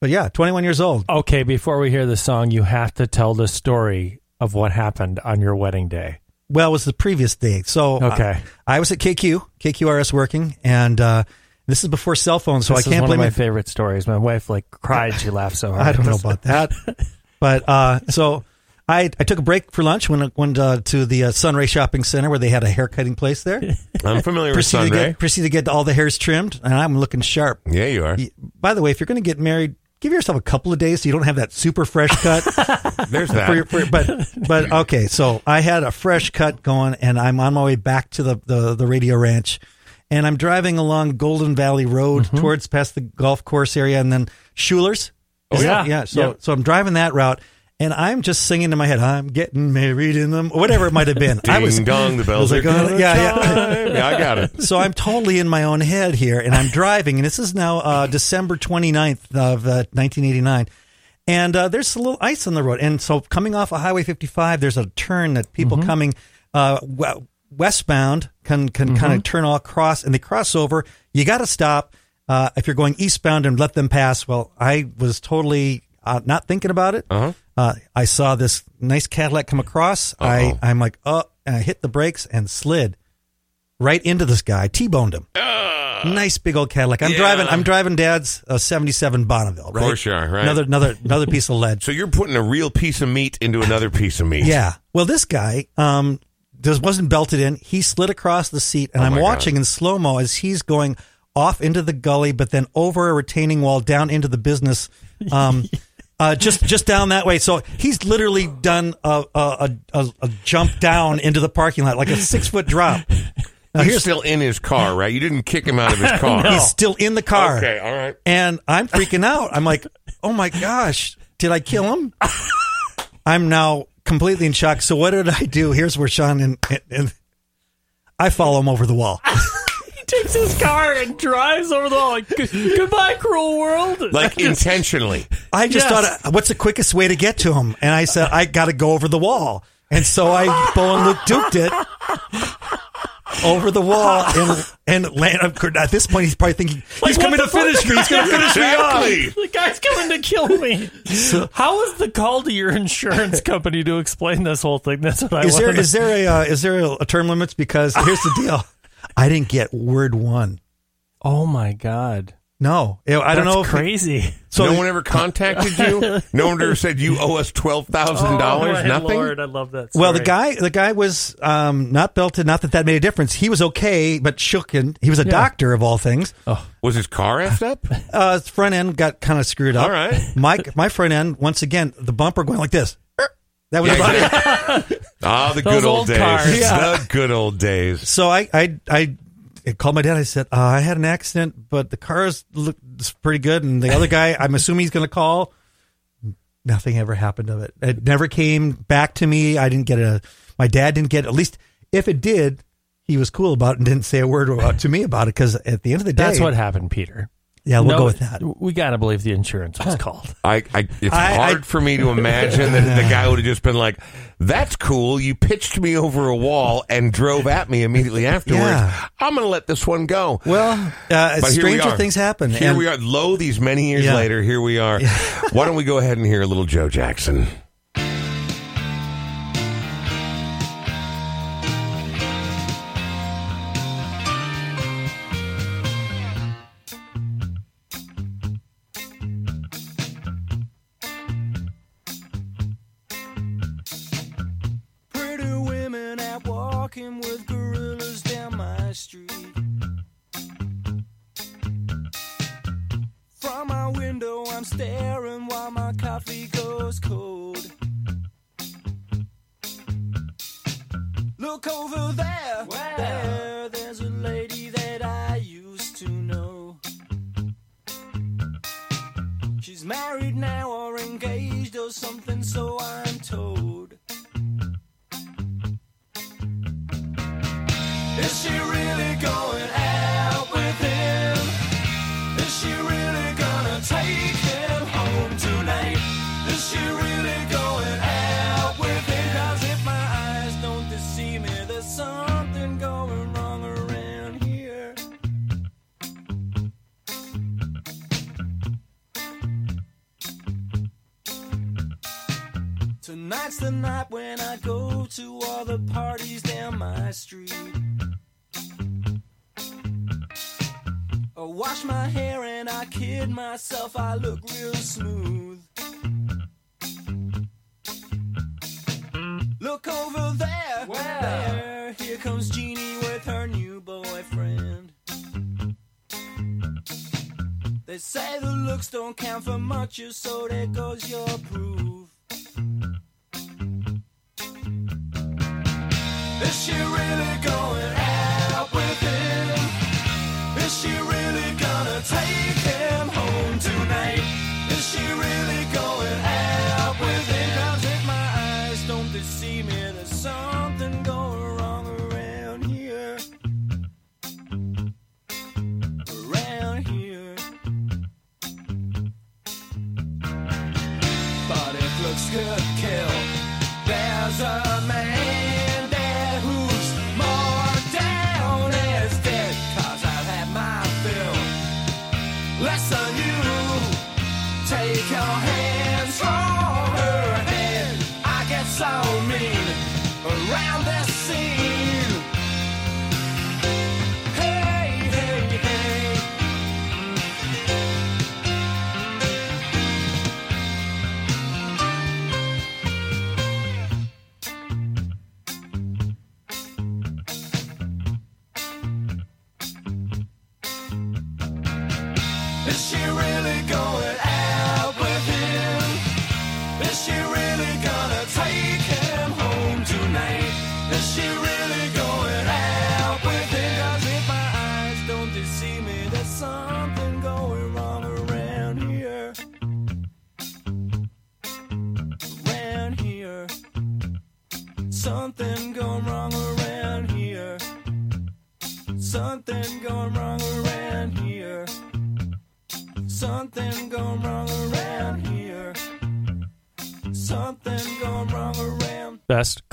but yeah 21 years old okay, before we hear the song, you have to tell the story of what happened on your wedding day. well it was the previous day so Okay. I was at KQ KQRS working and uh this is before cell phones so this I can't is one blame of my it favorite stories. My wife like cried. She laughed so hard. *laughs* I don't know about that. *laughs* But uh, so I I took a break for lunch. Went went uh, to the uh, Sunray Shopping Center where they had a haircutting place there. *laughs* I'm familiar with proceeded to get proceeded to get all the hairs trimmed, and I'm looking sharp. Yeah, you are. By the way, if you're going to get married, give yourself a couple of days so you don't have that super fresh cut. *laughs* There's that. for your, for, but but *laughs* okay, so I had a fresh cut going, and I'm on my way back to the the, the radio ranch, and I'm driving along Golden Valley Road mm-hmm. towards past the golf course area, and then Schuller's. Oh, yeah. yeah. So Yeah. so I'm driving that route. And I'm just singing in my head, I'm getting married in them, whatever it might have been. Ding I was, dong, the I bells was are like, oh, gonna yeah, yeah. yeah, I got it. So I'm totally in my own head here, and I'm driving, and this is now uh, December 29th of uh, 1989. And uh, there's a little ice on the road. And so coming off of Highway 55, there's a turn that people coming uh, westbound can, can kind of turn all across, and they cross over. You got to stop uh, if you're going eastbound and let them pass. Well, I was totally uh, not thinking about it. Uh-huh. Uh, I saw this nice Cadillac come across. I, Uh-oh. I'm like, oh, and I hit the brakes and slid right into this guy, T-boned him. nice big old Cadillac. I'm Yeah. driving. I'm driving Dad's uh, '77 Bonneville. Right? Of course you are, right? Another another another piece of lead. *laughs* So you're putting a real piece of meat into another piece of meat. Yeah. Well, this guy um just wasn't belted in. He slid across the seat, and Oh I'm watching in slow mo as he's going off into the gully, but then over a retaining wall down into the business. Um, *laughs* Uh, just just down that way. So he's literally done a a, a, a, jump down into the parking lot, like a six foot drop. Now He's still in his car, right? You didn't kick him out of his *laughs* car. he's still in the car. Okay, all right. And I'm freaking out. I'm like, oh my gosh, did I kill him? I'm now completely in shock. So what did I do? Here's where Sean and, and, and I follow him over the wall. *laughs* takes his car and drives over the wall. Like, goodbye, cruel world. Like *laughs* intentionally. I just Yes. thought, uh, what's the quickest way to get to him? And I said, I got to go over the wall. And so I, Bo and Luke duked it over the wall and, and land. At this point, he's probably thinking, he's Like, coming to finish me. He's going to finish me off. Exactly. the guy's coming to kill me. How was the call to your insurance company to explain this whole thing? That's what I Is there, wanna is there a, uh, is there a, a term limits? Because here's the deal. I didn't get word one. Oh my god. No, I don't know. if- crazy. So no one ever contacted you. No one ever said you owe us *laughs* twelve thousand Oh, dollars. Nothing. Lord, I love that. Well, the guy, the guy was um, not belted. Not that that made a difference. He was okay, but shook, and he was a doctor of all things. Oh. Was his car effed up? *laughs* Uh, his front end got kind of screwed up. All right. my my front end once again, the bumper going like this. *laughs* That was Yeah, about it. exactly. Ah, the good old, old days. cars. Yeah. The good old days. So I I I called my dad. I said uh, I had an accident, but the car is looks pretty good. And the other guy, I'm assuming he's going to call. Nothing ever happened of it. It never came back to me. I didn't get a. My dad didn't get. At least if it did, he was cool about it and didn't say a word about, to me about it. Because at the end of the day, That's what happened, Peter. Yeah, we'll No, go with that. We got to believe the insurance was called. *laughs* I, I it's I- hard I- for me to imagine that the guy would have just been like, "That's cool. You pitched me over a wall and drove at me immediately afterwards. Yeah. I'm going to let this one go." Well, uh, But here we stranger things happen. Here and we are. Lo, these many years Yeah. later, here we are. Why don't we go ahead and hear a little Joe Jackson? Look over there, Where? there, here comes Jeannie with her new boyfriend. They say the looks don't count for much, so there goes your proof. Is she really going out with him? Is she really gonna take him home tonight? Is she really going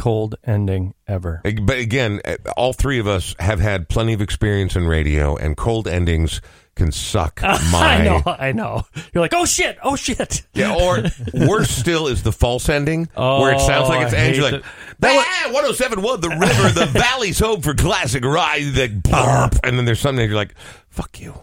cold ending ever. But again, uh, all three of us have had plenty of experience in radio, and cold endings can suck my. *laughs* I know, I know. You're like, oh shit, oh shit. Yeah, or *laughs* worse still is the false ending, where it sounds like it's ending. I Andrew, hate like, that. ah, 1071, the river, the *laughs* valley's home for classic ride, the blurp, and then there's something that you're like, fuck you.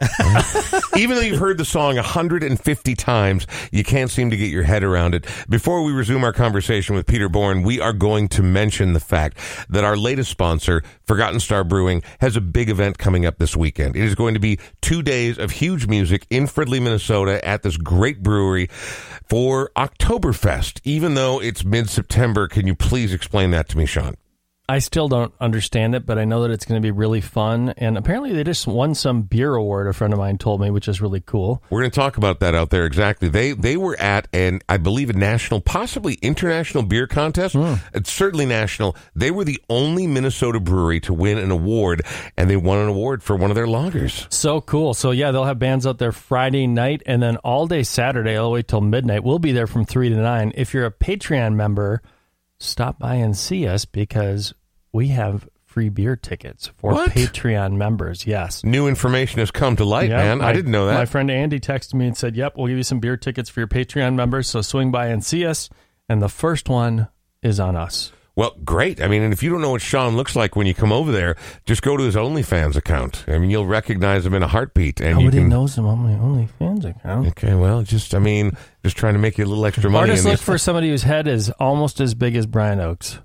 *laughs* Even though you've heard the song 150 times, you can't seem to get your head around it. Before we resume our conversation with Peter Bourne, we are going to mention the fact that our latest sponsor, Forgotten Star Brewing, has a big event coming up this weekend. It is going to be two days of huge music in Fridley, Minnesota at this great brewery for Oktoberfest. Even though it's mid September, can you please explain that to me, Sean? I still don't understand it, but I know that it's going to be really fun. And apparently, they just won some beer award. A friend of mine told me, which is really cool. We're going to talk about that out there exactly. They they were at an I believe a national, possibly international beer contest. Hmm. It's certainly national. They were the only Minnesota brewery to win an award, and they won an award for one of their lagers. So cool. So yeah, they'll have bands out there Friday night and then all day Saturday, all the way till midnight. We'll be there from three to nine. If you're a Patreon member, stop by and see us because we have free beer tickets for What? Patreon members. Yes. New information has come to light, Yeah, man. I didn't know that. My friend Andy texted me and said, "Yep, we'll give you some beer tickets for your Patreon members. So swing by and see us." And the first one is on us. Well, great. I mean, and if you don't know what Sean looks like when you come over there, just go to his OnlyFans account. I mean, you'll recognize him in a heartbeat, and you Nobody can. knows him on my OnlyFans account. Okay, well, just I mean, just trying to make you a little extra Or money. just look for somebody whose head is almost as big as Brian Oake's.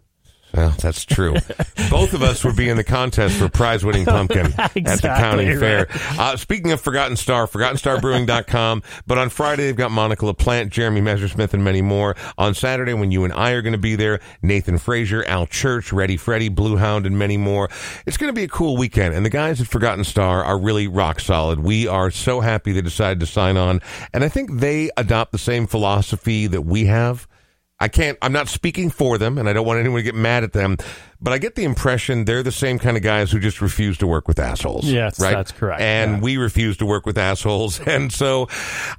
Well, that's true. *laughs* Both of us would be in the contest for prize winning pumpkin *laughs* at the county right. fair. Uh, speaking of Forgotten Star, ForgottenStarBrewing.com. But on Friday, they've got Monica LaPlante, Jeremy Messersmith, and many more. On Saturday, when you and I are going to be there, Nathan Frazier, Al Church, Ready Freddy, Blue Hound, and many more. It's going to be a cool weekend. And the guys at Forgotten Star are really rock solid. We are so happy they decided to sign on. And I think they adopt the same philosophy that we have. I can't, I'm not speaking for them, and I don't want anyone to get mad at them, but I get the impression they're the same kind of guys who just refuse to work with assholes. Yes, right? that's correct, And yeah. we refuse to work with assholes. *laughs* And so,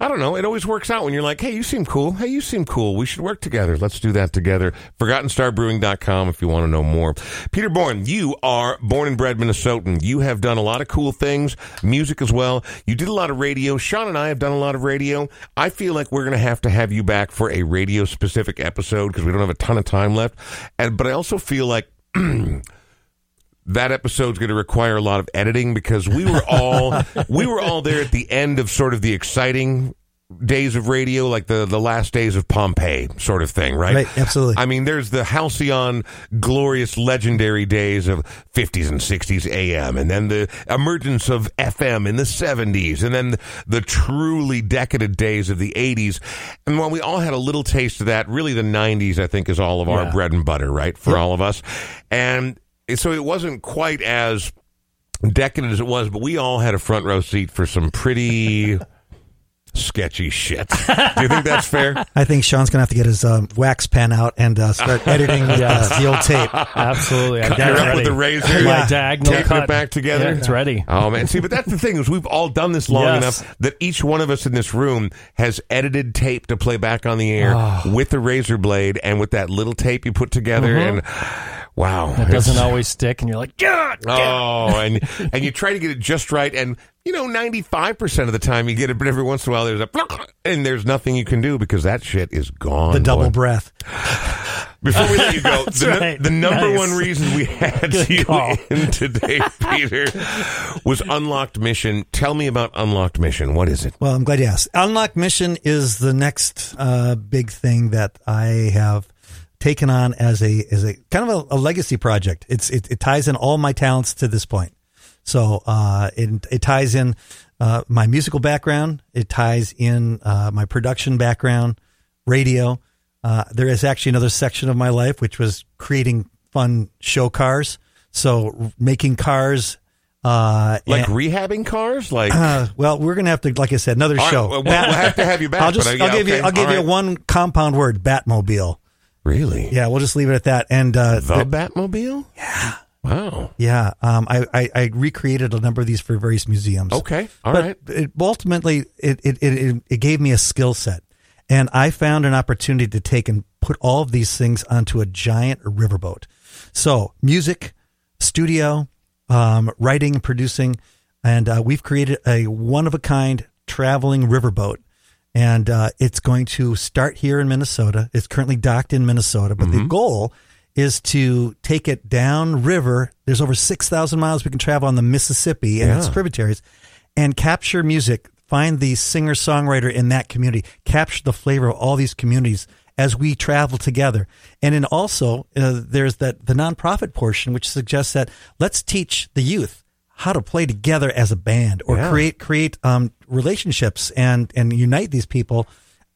I don't know, it always works out when you're like, hey, you seem cool. Hey, you seem cool. We should work together. Let's do that together. ForgottenStarBrewing.com if you want to know more. Peter Bourne, you are born and bred Minnesotan. You have done a lot of cool things, music as well. You did a lot of radio. Sean and I have done a lot of radio. I feel like we're going to have to have you back for a radio specific episode because we don't have a ton of time left. And but I also feel like *clears throat* that episode's going to require a lot of editing because we were all we were all there at the end of sort of the exciting days of radio like the the last days of Pompeii sort of thing right Right, absolutely. I mean there's the halcyon glorious legendary days of 50s and 60s AM and then the emergence of FM in the 70s and then the truly decadent days of the 80s and while we all had a little taste of that really the 90s I think is all of our Yeah. bread and butter right for all of us and so it wasn't quite as decadent as it was, but we all had a front row seat for some pretty sketchy shit. Do you think that's fair? *laughs* I think Sean's gonna have to get his um, wax pen out and uh, start editing with, Yes. uh, the old tape. Absolutely. I Cut got it it up with ready. the razor, My Yeah. diagonal taping cut. it back together. Yeah, it's ready. Oh man, see, but that's the thing is we've all done this long Yes. enough that each one of us in this room has edited tape to play back on the air Oh. with the razor blade and with that little tape you put together, and wow. It doesn't it's- always stick, and you're like, God! Oh, and and you try to get it just right, and you know, ninety five percent of the time you get it, but every once in a while there's a *laughs* and there's nothing you can do because that shit is gone. The double boy. breath. *sighs* Before we let you go, *laughs* the, right. the number Nice. one reason we had Good you call. in today, *laughs* Peter, was Unlocked Mission. Tell me about Unlocked Mission. What is it? Well, I'm glad you asked. Unlocked Mission is the next uh, big thing that I have taken on as a as a kind of a, a legacy project. It's it, it ties in all my talents to this point. So uh, it it ties in uh, my musical background. It ties in uh, my production background, radio. Uh, there is actually another section of my life which was creating fun show cars. So making cars. Uh, Like and- rehabbing cars? Like uh, well, we're gonna have to, like I said, another right, show. well, we'll have to have you back, I'll just, but, uh, I'll yeah, give you, I'll give you right. one compound word: Batmobile. Really? Yeah, we'll just leave it at that. And uh, The the- Batmobile? Yeah. Wow. Yeah, um, I, I, I recreated a number of these for various museums. Okay. All but right. it, ultimately, it, it, it, it gave me a skill set. And I found an opportunity to take and put all of these things onto a giant riverboat. So, music, studio, um, writing, and producing. And uh, we've created a one of a kind traveling riverboat. And uh, it's going to start here in Minnesota. It's currently docked in Minnesota, but the goal is to take it down river. There's over 6,000 miles we can travel on the Mississippi and its tributaries and capture music. Find the singer songwriter in that community, capture the flavor of all these communities as we travel together. And then also, uh, there's that the nonprofit portion, which suggests that let's teach the youth how to play together as a band or Yeah. create create um, relationships and and unite these people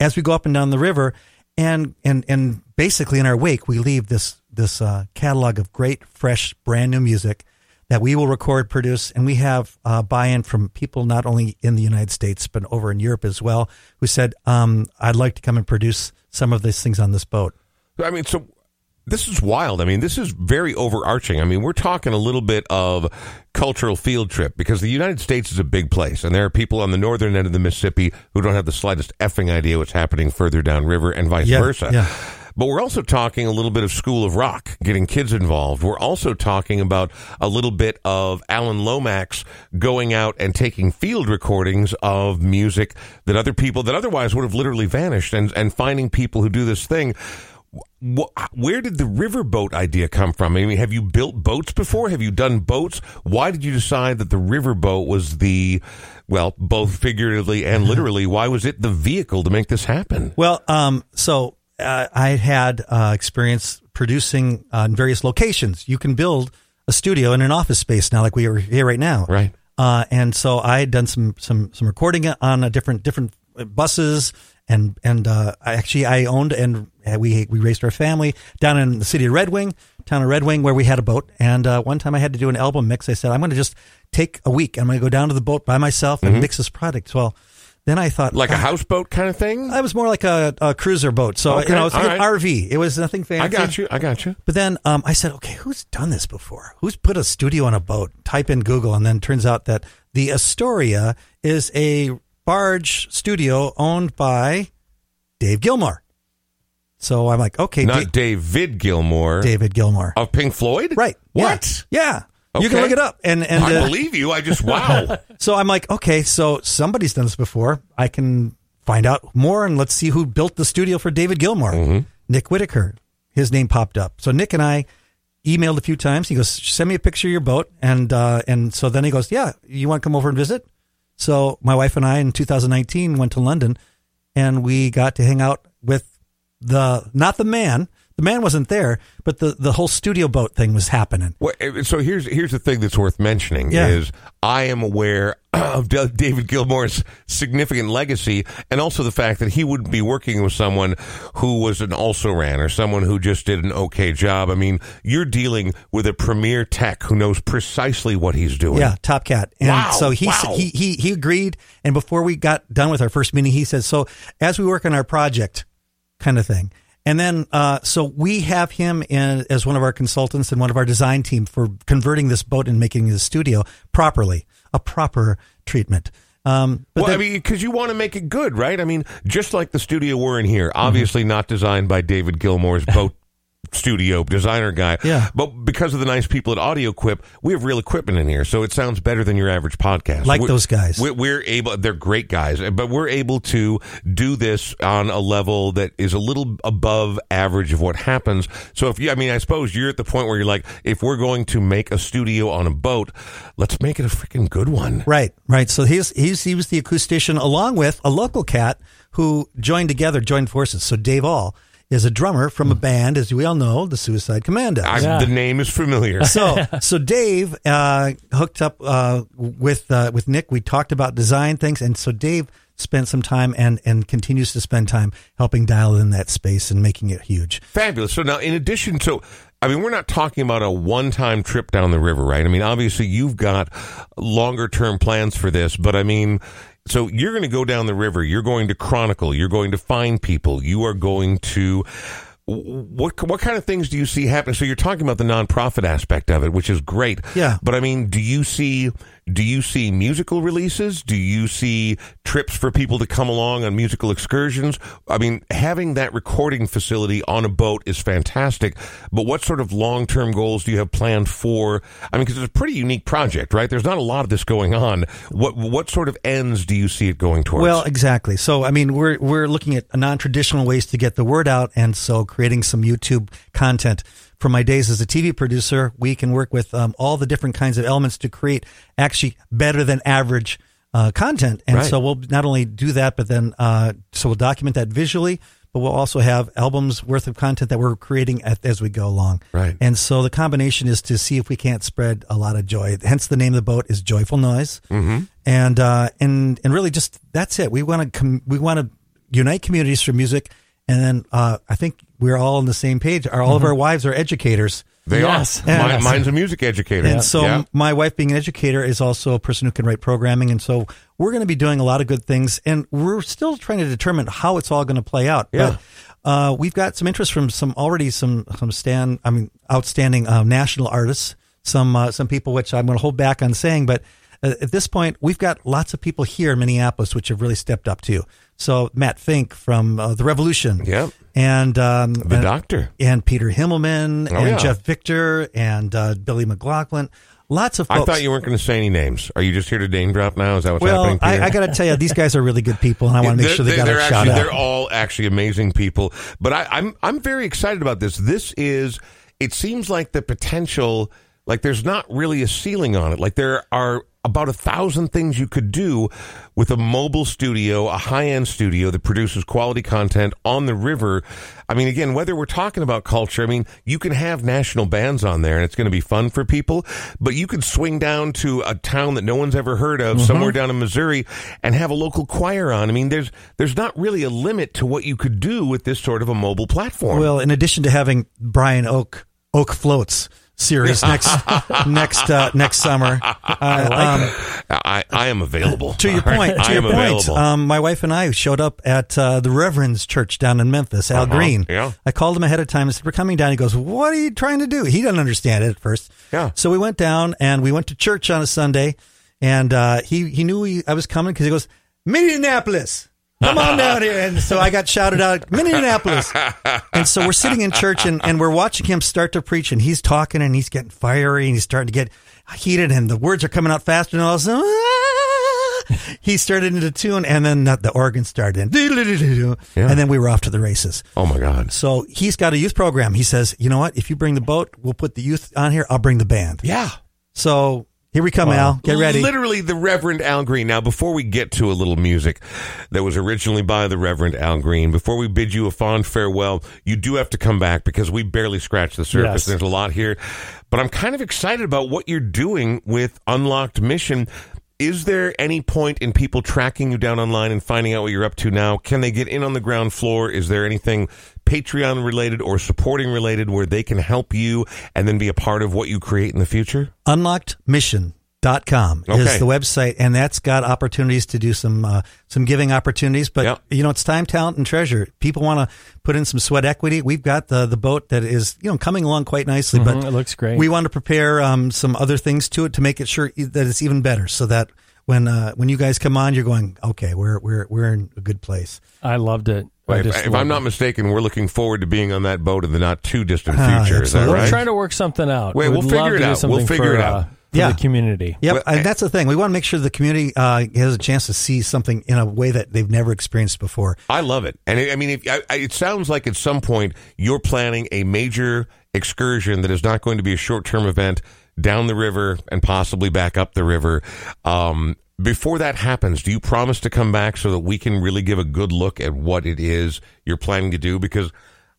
as we go up and down the river and and and basically in our wake we leave this this uh, catalog of great fresh brand new music that we will record produce and we have uh, buy-in from people not only in the united states but over in europe as well who said um, i'd like to come and produce some of these things on this boat I mean, so this is wild. I mean, this is very overarching. I mean, we're talking a little bit of cultural field trip because the United States is a big place, and there are people on the northern end of the Mississippi who don't have the slightest effing idea what's happening further downriver, and vice Yeah, versa. yeah. But we're also talking a little bit of School of Rock, getting kids involved. We're also talking about a little bit of Alan Lomax going out and taking field recordings of music that other people that otherwise would have literally vanished and, and finding people who do this thing. Wh- Where did the riverboat idea come from? I mean, have you built boats before? Have you done boats? Why did you decide that the riverboat was the, well, both figuratively and *laughs* literally, why was it the vehicle to make this happen? Well, um, so uh, I had uh, experience producing uh, in various locations. You can build a studio in an office space now, like we are here right now. Right. Uh, and so I had done some some some recording on a different different buses, and and uh, I actually I owned and uh, we we raised our family down in the city of Red Wing, town of Red Wing, where we had a boat. And uh, one time I had to do an album mix. I said I'm going to just take a week. I'm going to go down to the boat by myself and mix this product. Well, then I thought Mm-hmm. Like a "Ah, houseboat kind of thing? I was more like a, a cruiser boat. So, Okay, you know, it's like all an. RV. It was nothing fancy. I got you. I got you. But then um, I said, okay, who's done this before? Who's put a studio on a boat? Type in Google, and then it turns out that the Astoria is a barge studio owned by Dave Gilmour. So I'm like, okay, Not Da- David Gilmour David Gilmour. of Pink Floyd? Right. Yeah. What? Yeah. You can look it up. And, and I uh, believe you. I just, *laughs* wow. So I'm like, okay, so somebody's done this before. I can find out more and let's see who built the studio for David Gilmour. Nick Whitaker. His name popped up. So Nick and I emailed a few times. He goes, send me a picture of your boat. And, uh, and so then he goes, yeah, you want to come over and visit? So my wife and I in 2019 went to London and we got to hang out with the, not the man, the man wasn't there, but the, the whole studio boat thing was happening. Well, eh, so here's here's the thing that's worth mentioning Yeah. is I am aware *clears throat* of David Gilmour's significant legacy, and also the fact that he would be working with someone who was an also ran or someone who just did an okay job. I mean, you're dealing with a premier tech who knows precisely what he's doing. Yeah, Top Cat. And Wow, so he, wow. he he he agreed. And before we got done with our first meeting, he said, "So as we work on our project, kind of thing." And then, uh, so we have him in as one of our consultants and one of our design team for converting this boat and making the studio properly, a proper treatment. Um, but well, I mean, because you want to make it good, right? I mean, just like the studio we're in here, obviously not designed by David Gilmour's *laughs* boat studio designer guy. Yeah. But because of the nice people at Audio Quip, we have real equipment in here, so it sounds better than your average podcast. Like We're- those guys. We're, able. They're great guys, but we're able to do this on a level that is a little above average of what happens. So if you, I mean, I suppose you're at the point where you're like, if we're going to make a studio on a boat, let's make it a freaking good one. Right, right. So he's, he's he was the acoustician along with a local cat who joined together, joined forces. So Dave Ahl is a drummer from a band, as we all know, the Suicide Commandos. I, Yeah. The name is familiar. *laughs* so *laughs* so Dave uh, hooked up uh, with uh, with Nick. We talked about design things, and so Dave spent some time and and continues to spend time helping dial in that space and making it huge. Fabulous. So now, in addition to, I mean, we're not talking about a one-time trip down the river, right? I mean, obviously, you've got longer-term plans for this, but I mean, so you're going to go down the river. You're going to chronicle. You're going to find people. You are going to. what what kind of things do you see happening? So you're talking about the nonprofit aspect of it, which is great. Yeah. But I mean, do you see do you see musical releases? Do you see trips for people to come along on musical excursions? I mean, having that recording facility on a boat is fantastic. But what sort of long term goals do you have planned for? I mean, because it's a pretty unique project, right? There's not a lot of this going on. What what sort of ends do you see it going towards? Well, exactly. So, I mean, we're we're looking at non-traditional ways to get the word out, and so creating some YouTube content. From my days as a TV producer, we can work with um, all the different kinds of elements to create actually better than average uh, content. And Right. so we'll not only do that, but then uh, so we'll document that visually, but we'll also have albums worth of content that we're creating at, as we go along. Right. And so the combination is to see if we can't spread a lot of joy. Hence, the name of the boat is Joyful Noise. Mm-hmm. And uh, and and really, just that's it. We want to com- we want to unite communities through music, and then uh, I think we're all on the same page. Our, all of our wives are educators. they Yes. are. Mine- Yes. mine's a music educator. And so Yeah. my wife being an educator is also a person who can write programming. And so we're going to be doing a lot of good things and we're still trying to determine how it's all going to play out. Yeah. But uh, we've got some interest from some already some, some stand, I mean, outstanding uh, national artists, some, uh, some people which I'm going to hold back on saying, but uh, at this point, we've got lots of people here in Minneapolis which have really stepped up too. So Matt Fink from uh, The Revolution. Yep. And um, The and- Doctor. and Peter Himmelman Oh, and yeah. Jeff Victor and uh, Billy McLaughlin. Lots of I thought you weren't going to say any names. Are you just here to name drop now? Is that what's well, happening? I, I got to tell you, these guys are really good people, and I want to make sure they got a shout out. They're all actually amazing people. But I, I'm I'm very excited about this. This is. It seems like the potential. Like there's not really a ceiling on it. Like there are about a thousand things you could do with a mobile studio, a high end studio that produces quality content on the river. I mean, again, whether we're talking about culture, I mean, you can have national bands on there and it's going to be fun for people, but you could swing down to a town that no one's ever heard of, mm-hmm. somewhere down in Missouri, and have a local choir on. I mean, there's there's not really a limit to what you could do with this sort of a mobile platform. well, in addition to having Brian Oake Oake Floats series next *laughs* next uh, next summer. Uh, um, I, I am available. to your right? point, to I your am point, available. um, my wife and I showed up at uh, the Reverend's Church down in Memphis. Al Uh-huh, Green. yeah. I called him ahead of time and said, "We're coming down." He goes, "What are you trying to do?" He doesn't understand it at first. Yeah. So we went down and we went to church on a Sunday, and uh, he he knew we, I was coming because he goes, "Minneapolis." Come on down here. And so I got shouted out, Minneapolis. And so we're sitting in church and, and we're watching him start to preach and he's talking and he's getting fiery and he's starting to get heated and the words are coming out faster and all of a sudden, "Ah!" he started into tune and then the organ started and, Yeah. and then we were off to the races. oh my God. So he's got a youth program. He says, you know what? If you bring the boat, we'll put the youth on here. I'll bring the band. Yeah. So here we come, Al. Get ready. Literally, the Reverend Al Green. Now, before we get to a little music that was originally by the Reverend Al Green, before we bid you a fond farewell, you do have to come back because we barely scratched the surface. Yes. There's a lot here. But I'm kind of excited about what you're doing with Unlocked Mission. Is there any point in people tracking you down online and finding out what you're up to now? Can they get in on the ground floor? Is there anything Patreon related or supporting related where they can help you and then be a part of what you create in the future? unlockedmission.com Okay. is the website and that's got opportunities to do some uh, some giving opportunities but Yep. you know it's time talent and treasure people want to put in some sweat equity we've got the the boat that is you know coming along quite nicely Mhm, but it looks great. we want to prepare um, some other things to it to make it sure that it's even better so that when uh, when you guys come on you're going okay we're we're we're in a good place I loved it. I If, if I'm not mistaken, we're looking forward to being on that boat in the not too distant Ah, future. Is that absolutely. right? We'll trying to work something out. Wait, We'd we'll figure love it to do out. We'll something figure for, it out. Uh, for Yeah. the community. Yep, Well, and that's the thing. We want to make sure the community uh, has a chance to see something in a way that they've never experienced before. I love it, and it, I mean, if, I, I- it sounds like at some point you're planning a major excursion that is not going to be a short-term event down the river and possibly back up the river. Um, before that happens, do you promise to come back so that we can really give a good look at what it is you're planning to do? Because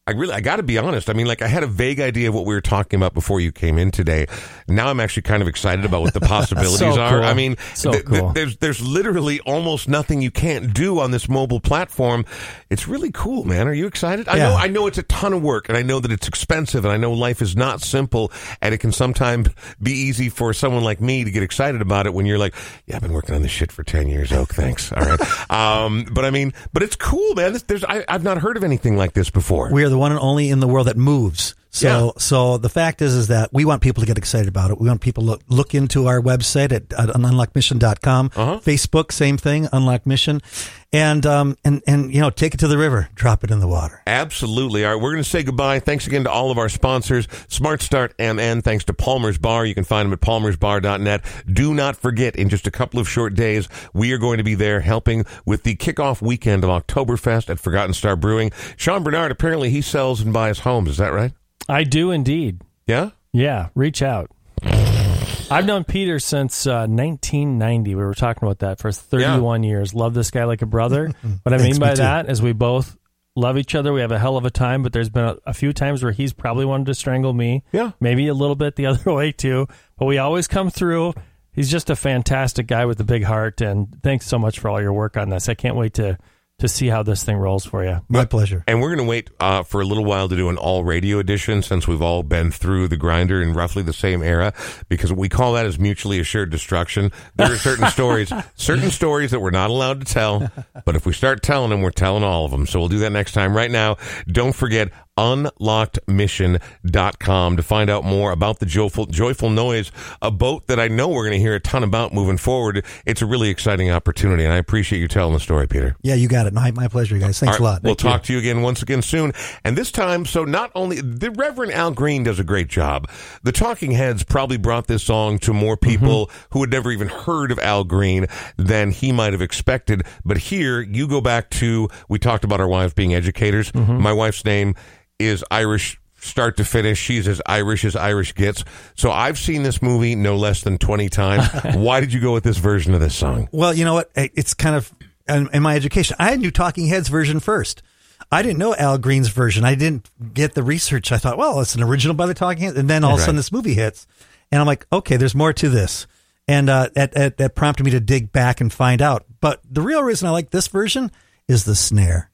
I really, I got to be honest. I mean, like, I had a vague idea of what we were talking about before you came in today. Now I'm actually kind of excited about what the *laughs* possibilities So are. cool. I mean, So th- th- there's there's literally almost nothing you can't do on this mobile platform. It's really cool, man. Are you excited? I know I know it's a ton of work and I know that it's expensive and I know life is not simple and it can sometimes be easy for someone like me to get excited about it when you're like, yeah, I've been working on this shit for 10 years. Oake, thanks. All right. *laughs* um, but I mean, but it's cool, man. There's I, I've not heard of anything like this before. We are the one and only in the world that moves. So, Yeah. so the fact is, is that we want people to get excited about it. We want people to look, look into our website at, at unlockmission.com. Uh-huh. Facebook, same thing, Unlock Mission. And, um, and, and, you know, take it to the river, drop it in the water. Absolutely. All right, we're going to say goodbye. Thanks again to all of our sponsors, Smart Start MN. Thanks to Palmer's Bar. You can find them at palmersbar.net. Do not forget, in just a couple of short days, we are going to be there helping with the kickoff weekend of Oktoberfest at Forgotten Star Brewing. Sean Bernard, apparently he sells and buys homes. Is that right? I do indeed. Yeah? Yeah, reach out. I've known Peter since uh, 1990. We were talking about that for 31 years. Love this guy like a brother. *laughs* What I mean by that is we both love each other. We have a hell of a time, but there's been a, a few times where he's probably wanted to strangle me. Yeah. Maybe a little bit the *laughs* other way too. But we always come through. He's just a fantastic guy with a big heart. And thanks so much for all your work on this. I can't wait to to see how this thing rolls for you. My pleasure. And we're going to wait uh, for a little while to do an all radio edition since we've all been through the grinder in roughly the same era because we call that as mutually assured destruction. There are certain *laughs* stories, certain stories that we're not allowed to tell, but if we start telling them, we're telling all of them. So we'll do that next time. Right now, don't forget unlockedmission.com to find out more about the joyful, joyful noise, a boat that I know we're going to hear a ton about moving forward. It's a really exciting opportunity, and I appreciate you telling the story, Peter. Yeah, you got it. My, my pleasure, you guys. Thanks All a right, lot. We'll talk to you again once again soon. And this time, so not only the Reverend Al Green does a great job. The Talking Heads probably brought this song to more mm-hmm. people who had never even heard of Al Green than he might have expected. But here, you go back to we talked about our wives being educators. Mm-hmm. My wife's name is Irish. Start to finish, she's as Irish as Irish gets. So I've seen this movie no less than 20 times. *laughs* Why did you go with this version of this song? Well, you know what? It's kind of in, my education. I knew Talking Heads version first. I didn't know Al Green's version. I didn't get the research. I thought, well, it's an original by the Talking Heads, and then all of a sudden Right. this movie hits, and I'm like, okay, there's more to this, and uh, that, that that prompted me to dig back and find out. But the real reason I like this version is the snare.